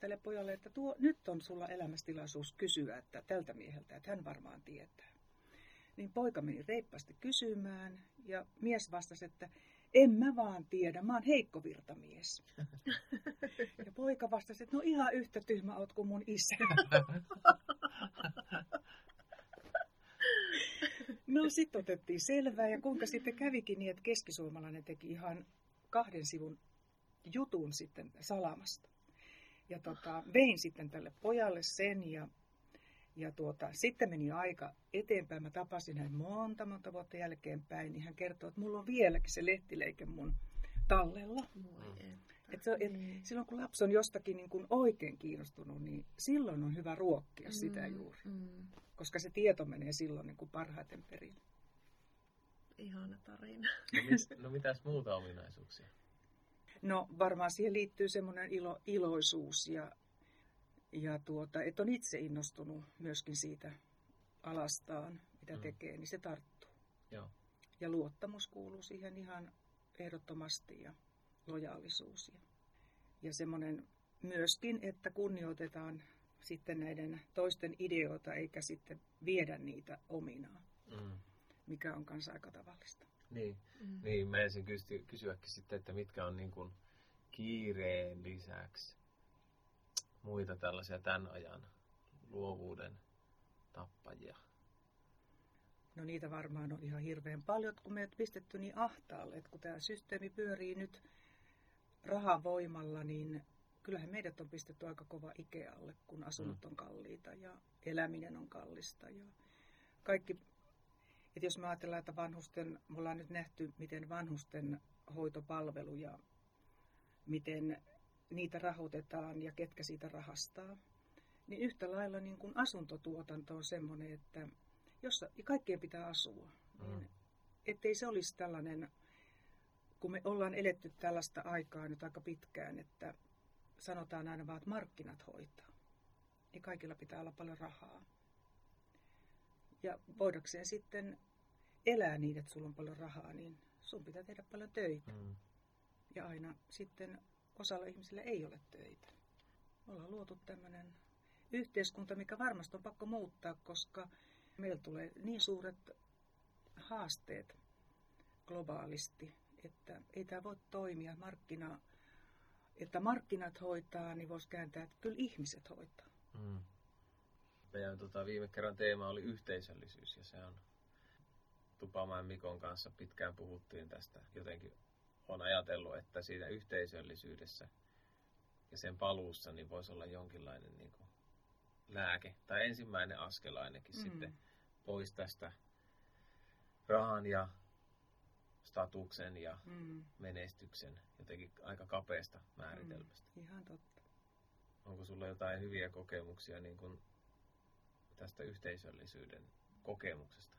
tälle pojalle, että tuo, nyt on sulla elämästilaisuus kysyä että tältä mieheltä, että hän varmaan tietää. Niin poika meni reippaasti kysymään ja mies vastasi, että en mä vaan tiedä, mä oon heikkovirtamies. Ja poika vastasi, että no ihan yhtä tyhmä oot kuin mun isä. No sitten otettiin selvää ja kuinka sitten kävikin niin, että keskisuomalainen teki ihan kahden sivun jutun sitten salamasta. Ja tota, vein sitten tälle pojalle sen ja, ja tuota, sitten meni aika eteenpäin. Mä tapasin hänet monta, monta vuotta jälkeenpäin, niin hän kertoi, että mulla on vieläkin se lehtileike mun tallella. Et se, et Niin. silloin kun lapsi on jostakin niin kuin oikein kiinnostunut, niin silloin on hyvä ruokkia sitä juuri. Mm. Koska se tieto menee silloin niin kuin parhaiten perille. Ihana tarina. No, mit, no mitäs muuta ominaisuuksia? No varmaan siihen liittyy semmoinen ilo, iloisuus ja, ja tuota, että on itse innostunut myöskin siitä alastaan, mitä Mm. tekee, niin se tarttuu. Joo. Ja luottamus kuuluu siihen ihan ehdottomasti ja lojaalisuus. Ja, ja semmoinen myöskin, että kunnioitetaan sitten näiden toisten ideoita eikä sitten viedä niitä ominaan, Mm. mikä on kanssa aika tavallista. Niin. Mm. niin, mä ensin kysy, kysyäkin sitten, että mitkä on niin kuin kiireen lisäksi muita tällaisia tämän ajan luovuuden tappajia. No niitä varmaan on ihan hirveän paljon, kun meidät pistetty niin ahtaalle, että kun tämä systeemi pyörii nyt rahan voimalla, niin kyllähän meidät on pistetty aika kova ikealle, kun asunnot on kalliita ja eläminen on kallista ja kaikki. Että jos me ajatellaan, että vanhusten, me ollaan nyt nähty, miten vanhusten hoitopalveluja, miten niitä rahoitetaan ja ketkä siitä rahastaa, niin yhtä lailla niin kuin asuntotuotanto on semmoinen, että jossa kaikkien pitää asua. Niin, Mm. ettei se olisi tällainen, kun me ollaan eletty tällaista aikaa nyt aika pitkään, että sanotaan aina vaan, että markkinat hoitaa. Ja kaikilla pitää olla paljon rahaa. Ja voidakseen sitten elää niin, että sulla on paljon rahaa, niin sun pitää tehdä paljon töitä. Mm. Ja aina sitten osalla ihmisillä ei ole töitä. Me ollaan luotu tämmöinen yhteiskunta, mikä varmasti on pakko muuttaa, koska meillä tulee niin suuret haasteet globaalisti, että ei tämä voi toimia. Markkina, että markkinat hoitaa, niin voisi kääntää, että kyllä ihmiset hoitaa. Mm. Meidän tota, viime kerran teema oli yhteisöllisyys ja se on Tupamaan Mikon kanssa pitkään puhuttiin tästä. Jotenkin on ajatellut, että siinä yhteisöllisyydessä ja sen paluussa niin voisi olla jonkinlainen niin kuin, lääke tai ensimmäinen askel ainakin mm. sitten pois tästä rahan ja statuksen ja Mm, menestyksen jotenkin aika kapeasta määritelmästä. mm, ihan totta. Onko sulla jotain hyviä kokemuksia niin kuin tästä yhteisöllisyyden kokemuksesta?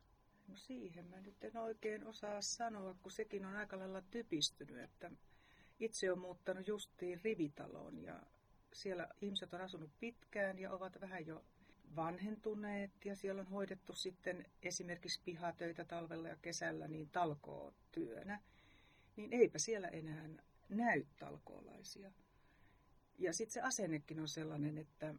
No siihen mä nyt en oikein osaa sanoa, kun sekin on aika lailla typistynyt, että itse on muuttanut justiin rivitaloon ja siellä ihmiset on asunut pitkään ja ovat vähän jo vanhentuneet ja siellä on hoidettu sitten esimerkiksi pihatöitä talvella ja kesällä niin talkoo työnä, niin eipä siellä enää näy talkoolaisia. Ja sitten se asennekin on sellainen, että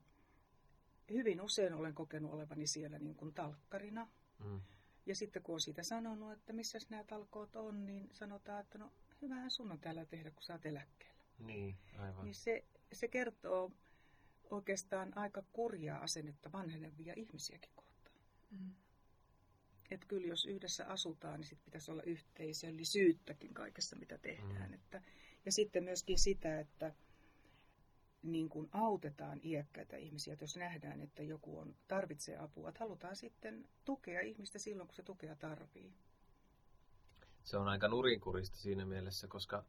hyvin usein olen kokenut olevani siellä niin kuin talkkarina, Mm. Ja sitten kun on siitä sanonut, että missä nämä talkoot on, niin sanotaan, että no hyvähän sun on täällä tehdä, kun sä oot eläkkeellä. Niin, aivan. Niin se, se kertoo oikeastaan aika kurjaa asennetta vanhenevia ihmisiäkin kohtaan. Mm. Että kyllä jos yhdessä asutaan, niin sit pitäisi olla yhteisöllisyyttäkin kaikessa, mitä tehdään. Mm. Että, ja sitten myöskin sitä, että niin kuin autetaan iäkkäitä ihmisiä, että jos nähdään, että joku on, tarvitsee apua, että halutaan sitten tukea ihmistä silloin, kun se tukea tarvii. Se on aika nurinkurista siinä mielessä, koska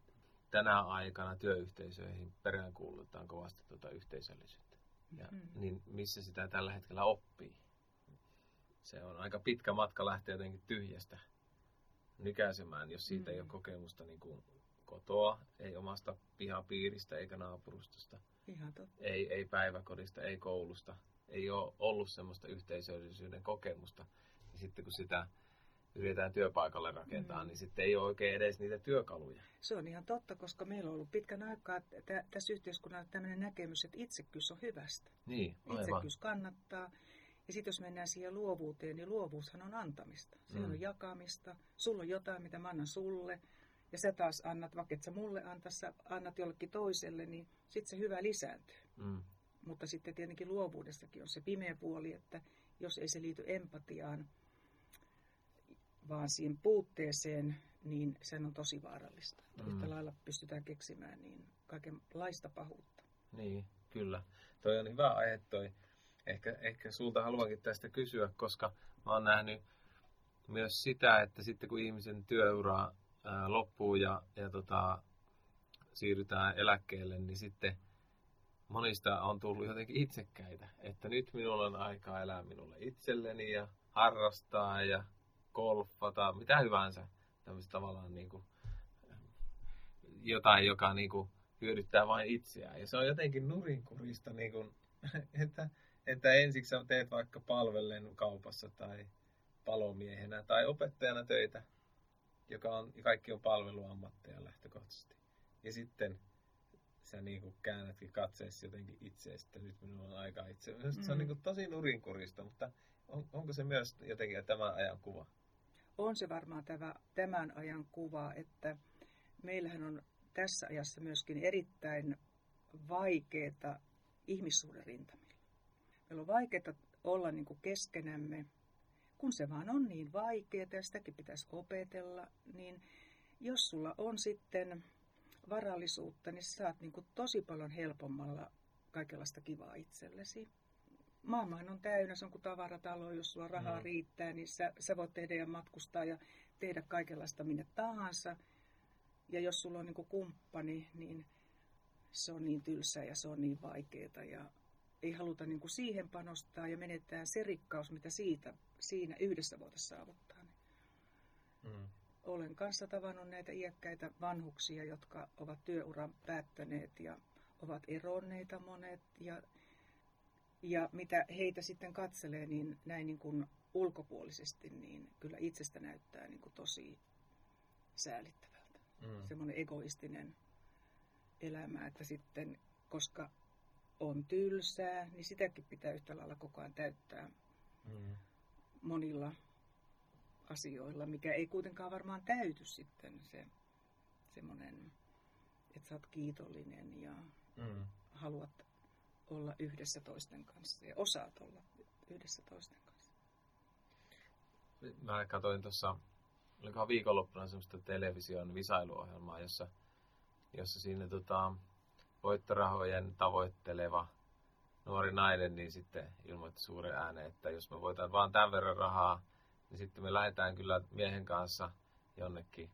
tänä aikana työyhteisöihin peräänkuulutetaan kovasti tuota yhteisöllisyyttä. Ja, mm. Niin missä sitä tällä hetkellä oppii? Se on aika pitkä matka lähteä jotenkin tyhjästä nykäisemään, jos siitä mm. ei ole kokemusta niin kuin kotoa, ei omasta pihapiiristä eikä naapurustosta. Ihan totta. Ei, ei päiväkodista, ei koulusta. Ei ole ollut semmoista yhteisöllisyyden kokemusta. Ja sitten kun sitä yritetään työpaikalle rakentaa, mm. niin sitten ei ole oikein edes niitä työkaluja. Se on ihan totta, koska meillä on ollut pitkän aikaa t- tässä yhteiskunnassa tämmöinen näkemys, että itsekkyys on hyvästä. Niin, aivan. Itsekkyys kannattaa. Ja sitten jos mennään siihen luovuuteen, niin luovuushan on antamista. Se mm. on jakamista. Sulla on jotain, mitä mä annan sulle. Ja sä taas annat, vaikka et sä mulle anta, sä annat jollekin toiselle, niin sitten se hyvä lisääntyy. Mm. Mutta sitten tietenkin luovuudessakin on se pimeä puoli, että jos ei se liity empatiaan, vaan siihen puutteeseen, niin sen on tosi vaarallista. Mm. Yhtä lailla pystytään keksimään niin kaikenlaista pahuutta. Niin, kyllä. Toi on hyvä aihe toi. Ehkä, ehkä sulta haluankin tästä kysyä, koska mä oon nähnyt myös sitä, että sitten kun ihmisen työura loppuu ja, ja tota, siirrytään eläkkeelle, niin sitten monista on tullut jotenkin itsekkäitä, että nyt minulla on aikaa elää minulle itselleni ja harrastaa ja golfata, mitä hyvänsä. Tämmöistä tavallaan niin kuin, jotain, joka niin kuin, hyödyttää vain itseään. Ja se on jotenkin nurinkurista, niin kuin, että, että ensiksi sä teet vaikka palvellen kaupassa tai palomiehenä tai opettajana töitä, joka on, kaikki on palveluammatteja lähtökohtaisesti. Ja sitten sä niin kuin käännätkin katseesi jotenkin itseäsi, että nyt minulla on aika itse. Mm. Se on mm. niin kuin tosi nurinkurista, mutta on, onko se myös jotenkin tämän ajan kuva? on se varmaan tämä, tämän ajan kuva, että meillähän on tässä ajassa myöskin erittäin vaikeita ihmissuuden rintamilla. Meillä on vaikeaa olla niin kuin keskenämme, kun se vaan on niin vaikeaa ja sitäkin pitäisi opetella, niin jos sulla on sitten varallisuutta, niin saat niin kuin tosi paljon helpommalla kaikenlaista kivaa itsellesi maailmahan on täynnä, se on kuin tavaratalo, jos sulla rahaa mm. riittää, niin sä, sä voit tehdä ja matkustaa ja tehdä kaikenlaista minne tahansa. Ja jos sulla on niin kuin kumppani, niin se on niin tylsää ja se on niin vaikeaa ja ei haluta niin kuin siihen panostaa ja menettää se rikkaus, mitä siitä, siinä yhdessä voitaisiin saavuttaa. Mm. Olen kanssa tavannut näitä iäkkäitä vanhuksia, jotka ovat työuran päättäneet ja ovat eronneita monet ja ja mitä heitä sitten katselee, niin näin niin kuin ulkopuolisesti, niin kyllä itsestä näyttää niin kuin tosi säälittävältä. Mm. Semmoinen egoistinen elämä, että sitten, koska on tylsää, niin sitäkin pitää yhtä lailla koko ajan täyttää mm. Monilla asioilla, mikä ei kuitenkaan varmaan täyty sitten se semmoinen, että sä oot kiitollinen ja mm. haluat olla yhdessä toisten kanssa ja osaat olla yhdessä toisten kanssa. Mä katsoin tuossa, olikohan viikonloppuna semmoista television visailuohjelmaa, jossa, jossa siinä tota, voittorahojen tavoitteleva nuori nainen niin sitten ilmoitti suuren ääneen, että jos me voitaan vaan tämän verran rahaa, niin sitten me lähdetään kyllä miehen kanssa jonnekin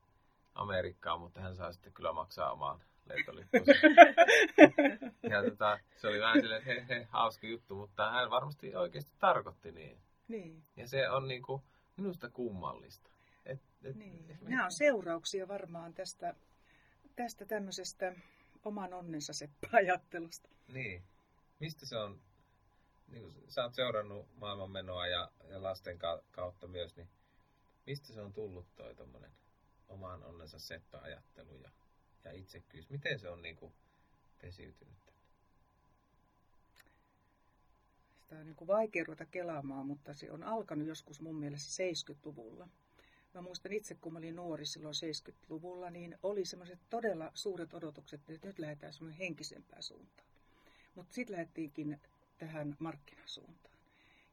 Amerikkaan, mutta hän saa sitten kyllä maksaa omaan lentolippunsa. ja tota, se oli vähän silleen, että he, he, hauska juttu, mutta hän varmasti oikeasti tarkoitti niin. Niin. Ja se on niinku minusta kummallista. Et, et, niin. Et, Nämä on seurauksia varmaan tästä, tästä tämmöisestä oman onnensa seppä-ajattelusta. Niin. Mistä se on, niin kuin sä oot seurannut maailmanmenoa ja, ja lasten kautta myös, niin mistä se on tullut toi tommonen oman onnensa seppä-ajattelu ja ja itsekkyys, miten se on niin kuin pesiytynyt Sitä on niin kuin vaikea ruveta kelaamaan, mutta se on alkanut joskus mun mielestä 70-luvulla. Mä muistan itse, kun mä olin nuori silloin 70-luvulla, niin oli semmoiset todella suuret odotukset, että nyt lähdetään semmoinen henkisempää suuntaan. Mutta sitten lähdettiinkin tähän markkinasuuntaan.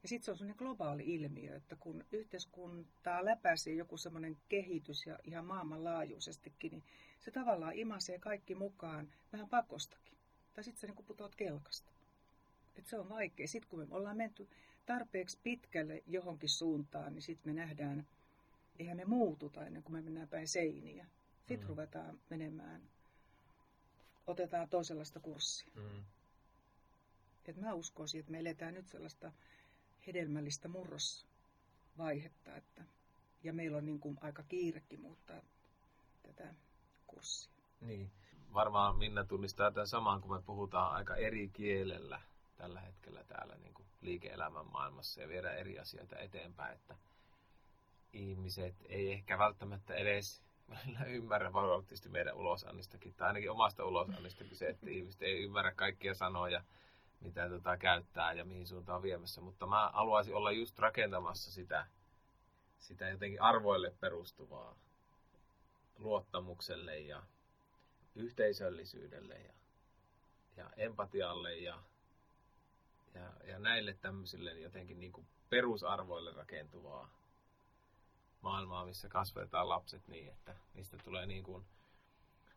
Ja sitten se on sellainen globaali ilmiö, että kun yhteiskuntaa läpäisee joku semmoinen kehitys ja ihan maailmanlaajuisestikin, niin se tavallaan imasee kaikki mukaan vähän pakostakin. tai sitten sä niin putoat kelkasta. Et se on vaikea. Sitten kun me ollaan menty tarpeeksi pitkälle johonkin suuntaan, niin sitten me nähdään, eihän me muututa ennen kuin me mennään päin seiniä. Sitten mm. ruvetaan menemään, otetaan toisenlaista kurssia. Mm. Et mä uskoisin, että me eletään nyt sellaista hedelmällistä murrosvaihetta, että, ja meillä on niin kuin aika kiirekin muuttaa tätä kurssia. Niin. Varmaan Minna tunnistaa tämän saman, kun me puhutaan aika eri kielellä tällä hetkellä täällä niin kuin liike-elämän maailmassa ja viedään eri asioita eteenpäin, että ihmiset ei ehkä välttämättä edes ymmärrä valitettavasti meidän ulosannistakin, tai ainakin omasta ulosannistakin se, että ihmiset ei ymmärrä kaikkia sanoja, mitä tota käyttää ja mihin suuntaan on viemässä, mutta mä haluaisin olla just rakentamassa sitä, sitä jotenkin arvoille perustuvaa luottamukselle ja yhteisöllisyydelle ja, ja empatialle ja, ja, ja näille tämmöisille jotenkin niin kuin perusarvoille rakentuvaa maailmaa, missä kasvetaan lapset niin, että niistä tulee niin kuin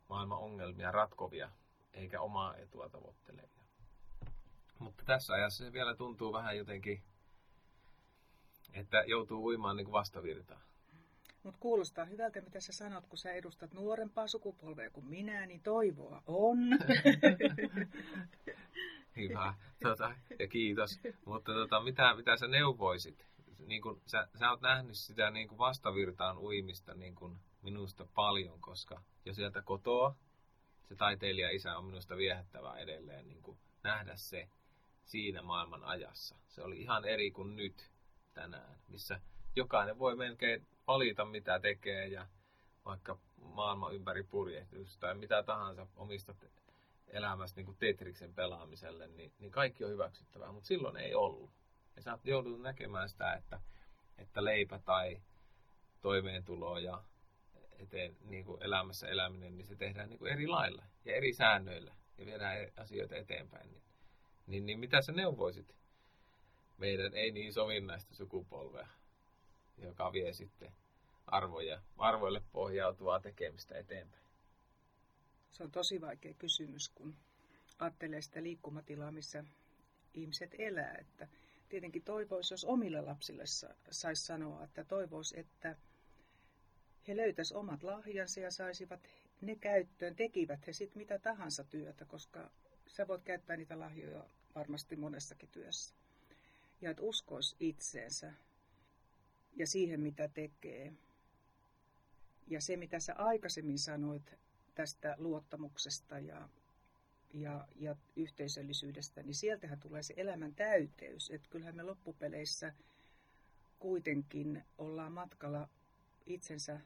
maailman ongelmia ratkovia, eikä omaa etua tavoittelevia. Mutta tässä ajassa se vielä tuntuu vähän jotenkin, että joutuu uimaan niin kuin vastavirtaan. Mutta kuulostaa hyvältä, mitä sä sanot, kun sä edustat nuorempaa sukupolvea kuin minä, niin toivoa on. Hyvä, tota, ja kiitos. Mutta tota, mitä, mitä sä neuvoisit? Niin kun, sä, sä oot nähnyt sitä niin kun vastavirtaan uimista niin kun minusta paljon, koska jo sieltä kotoa se taiteilija isä on minusta viehättävää edelleen niin kun nähdä se siinä maailman ajassa. Se oli ihan eri kuin nyt tänään, missä jokainen voi melkein valita, mitä tekee ja vaikka maailman ympäri purjehtus tai mitä tahansa omista elämästä niin Tetriksen pelaamiselle, niin, niin kaikki on hyväksyttävää, mutta silloin ei ollut. Ja sä joudut näkemään sitä, että, että leipä tai toimeentulo ja eteen, niin kuin elämässä eläminen, niin se tehdään niin kuin eri lailla ja eri säännöillä ja viedään asioita eteenpäin. Niin, niin, niin mitä sä neuvoisit meidän ei niin sovinnaista sukupolvea? joka vie sitten arvoja, arvoille pohjautuvaa tekemistä eteenpäin? Se on tosi vaikea kysymys, kun ajattelee sitä liikkumatilaa, missä ihmiset elää. Että tietenkin toivoisi, jos omille lapsille saisi sanoa, että toivoisi, että he löytäisivät omat lahjansa ja saisivat ne käyttöön, tekivät he sitten mitä tahansa työtä, koska sä voit käyttää niitä lahjoja varmasti monessakin työssä. Ja että uskoisi itseensä ja siihen, mitä tekee. Ja se, mitä sä aikaisemmin sanoit tästä luottamuksesta ja, ja, ja yhteisöllisyydestä, niin sieltähän tulee se elämän täyteys. Että kyllähän me loppupeleissä kuitenkin ollaan matkalla itsensä,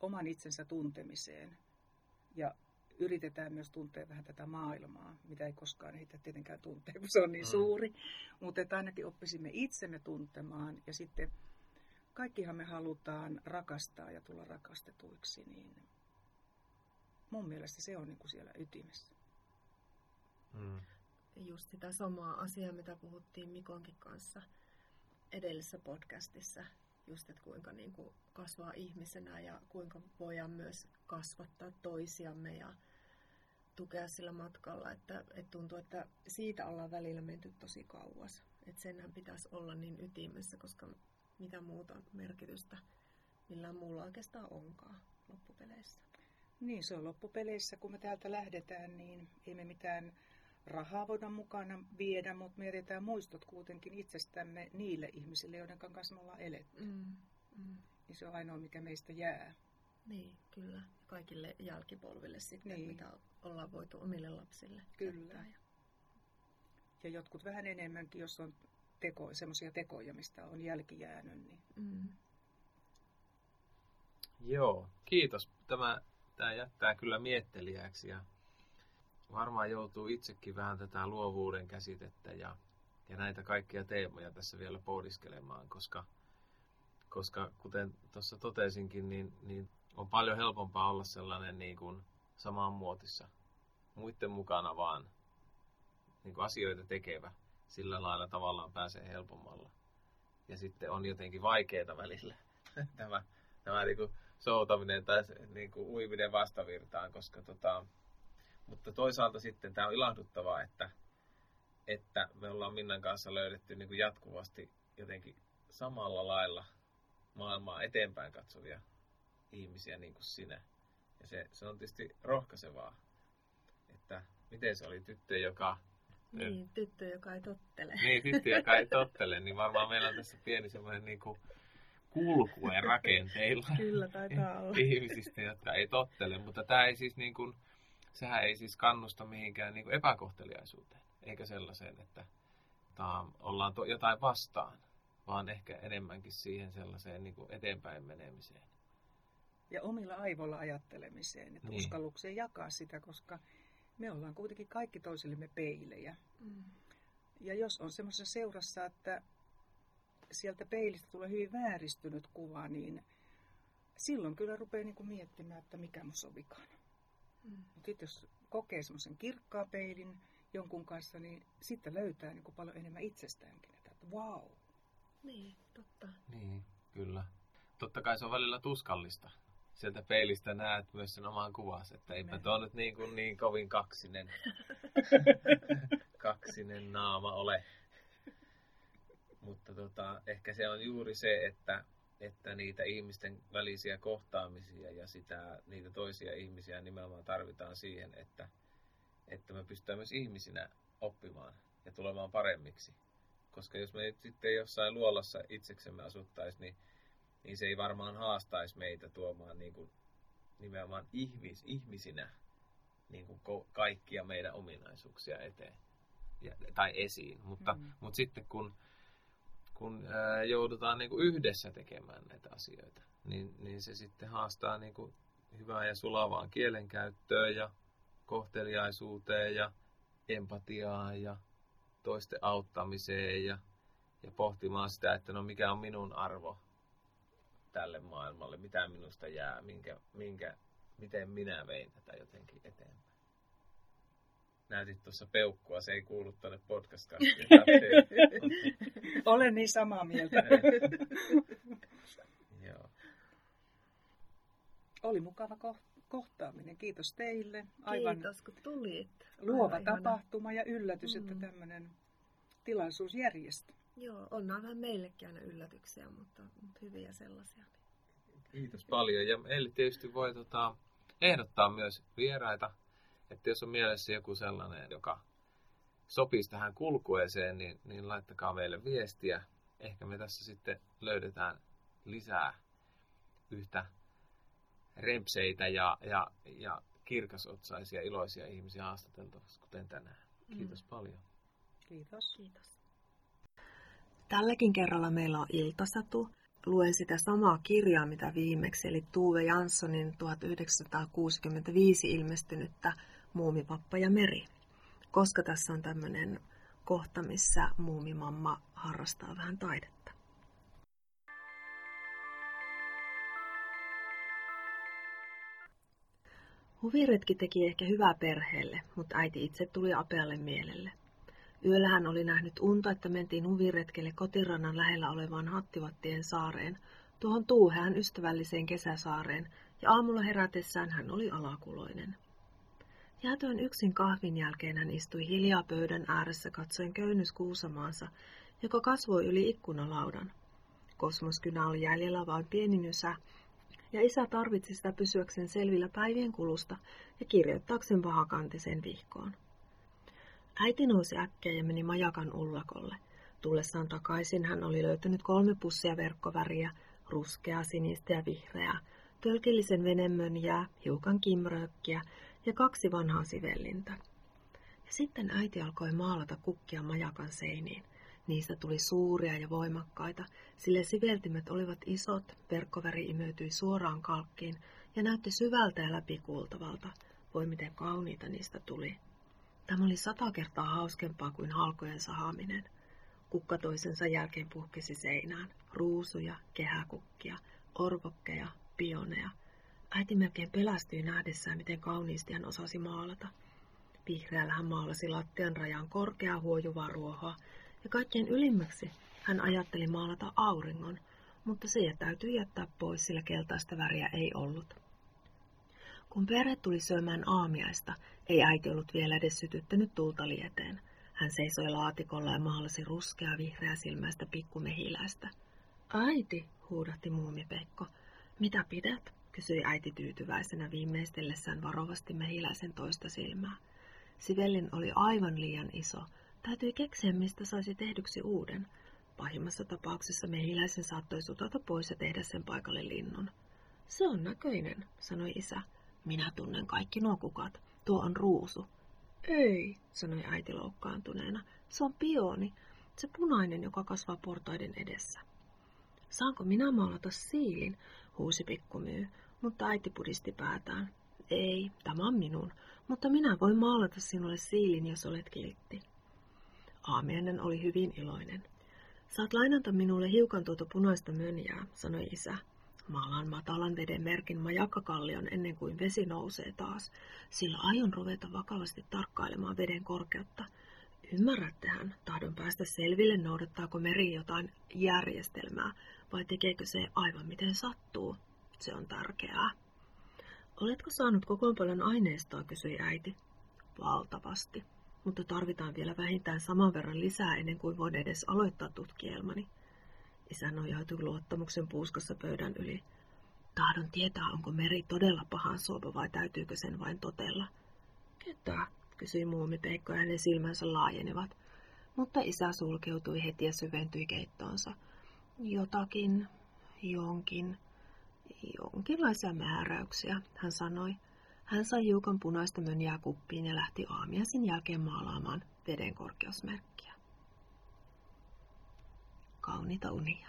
oman itsensä tuntemiseen. Ja yritetään myös tuntea vähän tätä maailmaa, mitä ei koskaan ehditä tietenkään tuntea, kun se on niin mm. suuri. Mutta että ainakin oppisimme itsemme tuntemaan ja sitten kaikkihan me halutaan rakastaa ja tulla rakastetuiksi, niin mun mielestä se on niin kuin siellä ytimessä. Mm. Just sitä samaa asiaa, mitä puhuttiin Mikonkin kanssa edellisessä podcastissa, just että kuinka niin kuin kasvaa ihmisenä ja kuinka voidaan myös kasvattaa toisiamme ja tukea sillä matkalla, että, että tuntuu, että siitä ollaan välillä menty tosi kauas. Että senhän pitäisi olla niin ytimessä, koska mitä muuta merkitystä millään muulla oikeastaan onkaan loppupeleissä. Niin, se on loppupeleissä. Kun me täältä lähdetään, niin ei me mitään rahaa voida mukana viedä, mutta me jätetään muistot kuitenkin itsestämme niille ihmisille, joiden kanssa me ollaan eletty. Mm, mm. Niin se on ainoa, mikä meistä jää. Niin, kyllä. Kaikille jälkipolville sitten, niin. mitä ollaan voitu omille lapsille Kyllä. Ja... ja jotkut vähän enemmänkin, jos on teko, semmoisia tekoja, mistä on jälki jäänyt. Niin. Mm. Joo, kiitos. Tämä, tämä jättää kyllä miettelijäksi ja varmaan joutuu itsekin vähän tätä luovuuden käsitettä ja, ja näitä kaikkia teemoja tässä vielä pohdiskelemaan, koska, koska kuten tuossa totesinkin, niin, niin on paljon helpompaa olla sellainen niin kuin samaan muotissa, muiden mukana vaan niin kuin asioita tekevä sillä lailla tavallaan pääsee helpommalla. Ja sitten on jotenkin vaikeaa välillä tämä, tämä niin kuin soutaminen tai niin kuin uiminen vastavirtaan, koska tota, mutta toisaalta sitten tämä on ilahduttavaa, että, että me ollaan Minnan kanssa löydetty niin kuin jatkuvasti jotenkin samalla lailla maailmaa eteenpäin katsovia ihmisiä niin kuin sinä. Ja se, se on tietysti rohkaisevaa, että miten se oli tyttö, joka... Niin, tyttö, joka ei tottele. Niin, tyttö, joka ei tottele, niin varmaan meillä on tässä pieni semmoinen niin kuin kulkue rakenteilla. Kyllä, taitaa olla. Ihmisistä, jotka ei tottele, mutta tämä ei siis niin kuin, sehän ei siis kannusta mihinkään niin kuin epäkohteliaisuuteen, eikä sellaiseen, että taam, ollaan to, jotain vastaan, vaan ehkä enemmänkin siihen sellaiseen niin kuin eteenpäin menemiseen. Ja omilla aivoilla ajattelemiseen, että niin. uskallukseen jakaa sitä, koska me ollaan kuitenkin kaikki toisillemme peilejä. Mm. Ja jos on semmoisessa seurassa, että sieltä peilistä tulee hyvin vääristynyt kuva, niin silloin kyllä rupeaa niin kuin miettimään, että mikä mun on vikana. Mm. Mutta sitten jos kokee semmoisen kirkkaan peilin jonkun kanssa, niin sitten löytää niin kuin paljon enemmän itsestäänkin. Että wow. Niin, totta. Niin, kyllä. Totta kai se on välillä tuskallista. Sieltä peilistä näet myös sen oman kuvas, että eipä tuo nyt niin, kuin niin kovin kaksinen, kaksinen naama ole. Mutta tota, ehkä se on juuri se, että, että niitä ihmisten välisiä kohtaamisia ja sitä, niitä toisia ihmisiä nimenomaan tarvitaan siihen, että, että me pystytään myös ihmisinä oppimaan ja tulemaan paremmiksi. Koska jos me sitten jossain luolassa itseksemme asuttaisiin, niin, niin se ei varmaan haastaisi meitä tuomaan niin kuin, nimenomaan ihmis, ihmisinä niin kuin kaikkia meidän ominaisuuksia eteen ja, tai esiin. Mutta, mm. mutta sitten kun kun ää, joudutaan niin kuin yhdessä tekemään näitä asioita, niin, niin se sitten haastaa niin kuin ja sulavaan kielenkäyttöön ja kohteliaisuuteen ja empatiaan ja toisten auttamiseen ja, ja pohtimaan sitä, että no mikä on minun arvo tälle maailmalle, mitä minusta jää, minkä, minkä, miten minä vein tätä jotenkin eteenpäin näytit tuossa peukkua, se ei kuulu tuonne podcast Olen niin samaa mieltä. Joo. Oli mukava kohtaaminen. Kiitos teille. Aivan Kiitos kun tulit. Luova Aivan tapahtuma ihana. ja yllätys, mm. että tämmöinen tilaisuus järjestyi. Joo, on vähän meillekin aina yllätyksiä, mutta, mutta hyviä sellaisia. Kiitos paljon. Ja meille tietysti voi tota, ehdottaa myös vieraita että jos on mielessä joku sellainen, joka sopisi tähän kulkueeseen, niin, niin laittakaa meille viestiä. Ehkä me tässä sitten löydetään lisää yhtä rempseitä ja, ja, ja kirkasotsaisia, iloisia ihmisiä haastateltavaksi, kuten tänään. Mm. Kiitos mm. paljon. Kiitos. Kiitos. Tälläkin kerralla meillä on iltasatu. Luen sitä samaa kirjaa, mitä viimeksi, eli Tuve Janssonin 1965 ilmestynyttä Muumipappa ja Meri, koska tässä on tämmöinen kohta, missä muumimamma harrastaa vähän taidetta. Huviretki teki ehkä hyvää perheelle, mutta äiti itse tuli apealle mielelle. Yöllä hän oli nähnyt unta, että mentiin huviretkelle kotirannan lähellä olevaan Hattivattien saareen, tuohon tuuhean ystävälliseen kesäsaareen, ja aamulla herätessään hän oli alakuloinen. Jäätyön yksin kahvin jälkeen hän istui hiljaa pöydän ääressä katsoen köynnys kuusamaansa, joka kasvoi yli ikkunalaudan. Kosmoskynä oli jäljellä vain pieni nysä, ja isä tarvitsi sitä pysyäkseen selvillä päivien kulusta ja kirjoittaakseen pahakantisen vihkoon. Äiti nousi äkkiä ja meni majakan ullakolle. Tullessaan takaisin hän oli löytänyt kolme pussia verkkoväriä, ruskea, sinistä ja vihreää, tölkillisen venemönjää, hiukan kimröökkiä ja kaksi vanhaa sivellintä. Ja sitten äiti alkoi maalata kukkia majakan seiniin. Niistä tuli suuria ja voimakkaita, sillä siveltimet olivat isot, verkkoväri imeytyi suoraan kalkkiin ja näytti syvältä ja läpikuultavalta. Voi miten kauniita niistä tuli. Tämä oli sata kertaa hauskempaa kuin halkojen sahaminen. Kukka toisensa jälkeen puhkesi seinään. Ruusuja, kehäkukkia, orvokkeja, pioneja – Äiti melkein pelästyi nähdessään, miten kauniisti hän osasi maalata. Vihreällä hän maalasi lattian rajan korkeaa huojuvaa ruohoa, ja kaikkein ylimmäksi hän ajatteli maalata auringon, mutta se täytyy jättää pois, sillä keltaista väriä ei ollut. Kun perhe tuli syömään aamiaista, ei äiti ollut vielä edes sytyttänyt tulta lieteen. Hän seisoi laatikolla ja maalasi ruskea vihreä silmäistä pikkumehiläistä. Äiti, huudahti muumipekko. Mitä pidät? Kysyi äiti tyytyväisenä viimeistellessään varovasti mehiläisen toista silmää. Sivellin oli aivan liian iso. Täytyi keksiä, mistä saisi tehdyksi uuden. Pahimmassa tapauksessa mehiläisen saattoi sutata pois ja tehdä sen paikalle linnun. Se on näköinen, sanoi isä. Minä tunnen kaikki nuo kukat. Tuo on ruusu. Ei, sanoi äiti loukkaantuneena. Se on pioni. Se punainen, joka kasvaa portaiden edessä. Saanko minä maalata siilin? huusi pikkumyy, mutta äiti pudisti päätään. Ei, tämä on minun, mutta minä voin maalata sinulle siilin, jos olet kiltti. Aamiainen oli hyvin iloinen. Saat lainata minulle hiukan tuota punaista mönjää, sanoi isä. Maalaan matalan veden merkin majakkakallion ennen kuin vesi nousee taas, sillä aion ruveta vakavasti tarkkailemaan veden korkeutta. Ymmärrättehän, tahdon päästä selville, noudattaako meri jotain järjestelmää, vai tekeekö se aivan miten sattuu. Se on tärkeää. Oletko saanut koko paljon aineistoa, kysyi äiti. Valtavasti, mutta tarvitaan vielä vähintään saman verran lisää ennen kuin voin edes aloittaa tutkielmani. Isä nojautui luottamuksen puuskassa pöydän yli. Tahdon tietää, onko meri todella pahan suopa vai täytyykö sen vain totella. Ketä? kysyi muumipeikko ja hänen silmänsä laajenivat. Mutta isä sulkeutui heti ja syventyi keittoonsa. Jotakin, jonkin, jonkinlaisia määräyksiä, hän sanoi. Hän sai hiukan punaista mönjää kuppiin ja lähti aamiaisin jälkeen maalaamaan veden korkeusmerkkiä. Kauniita unia.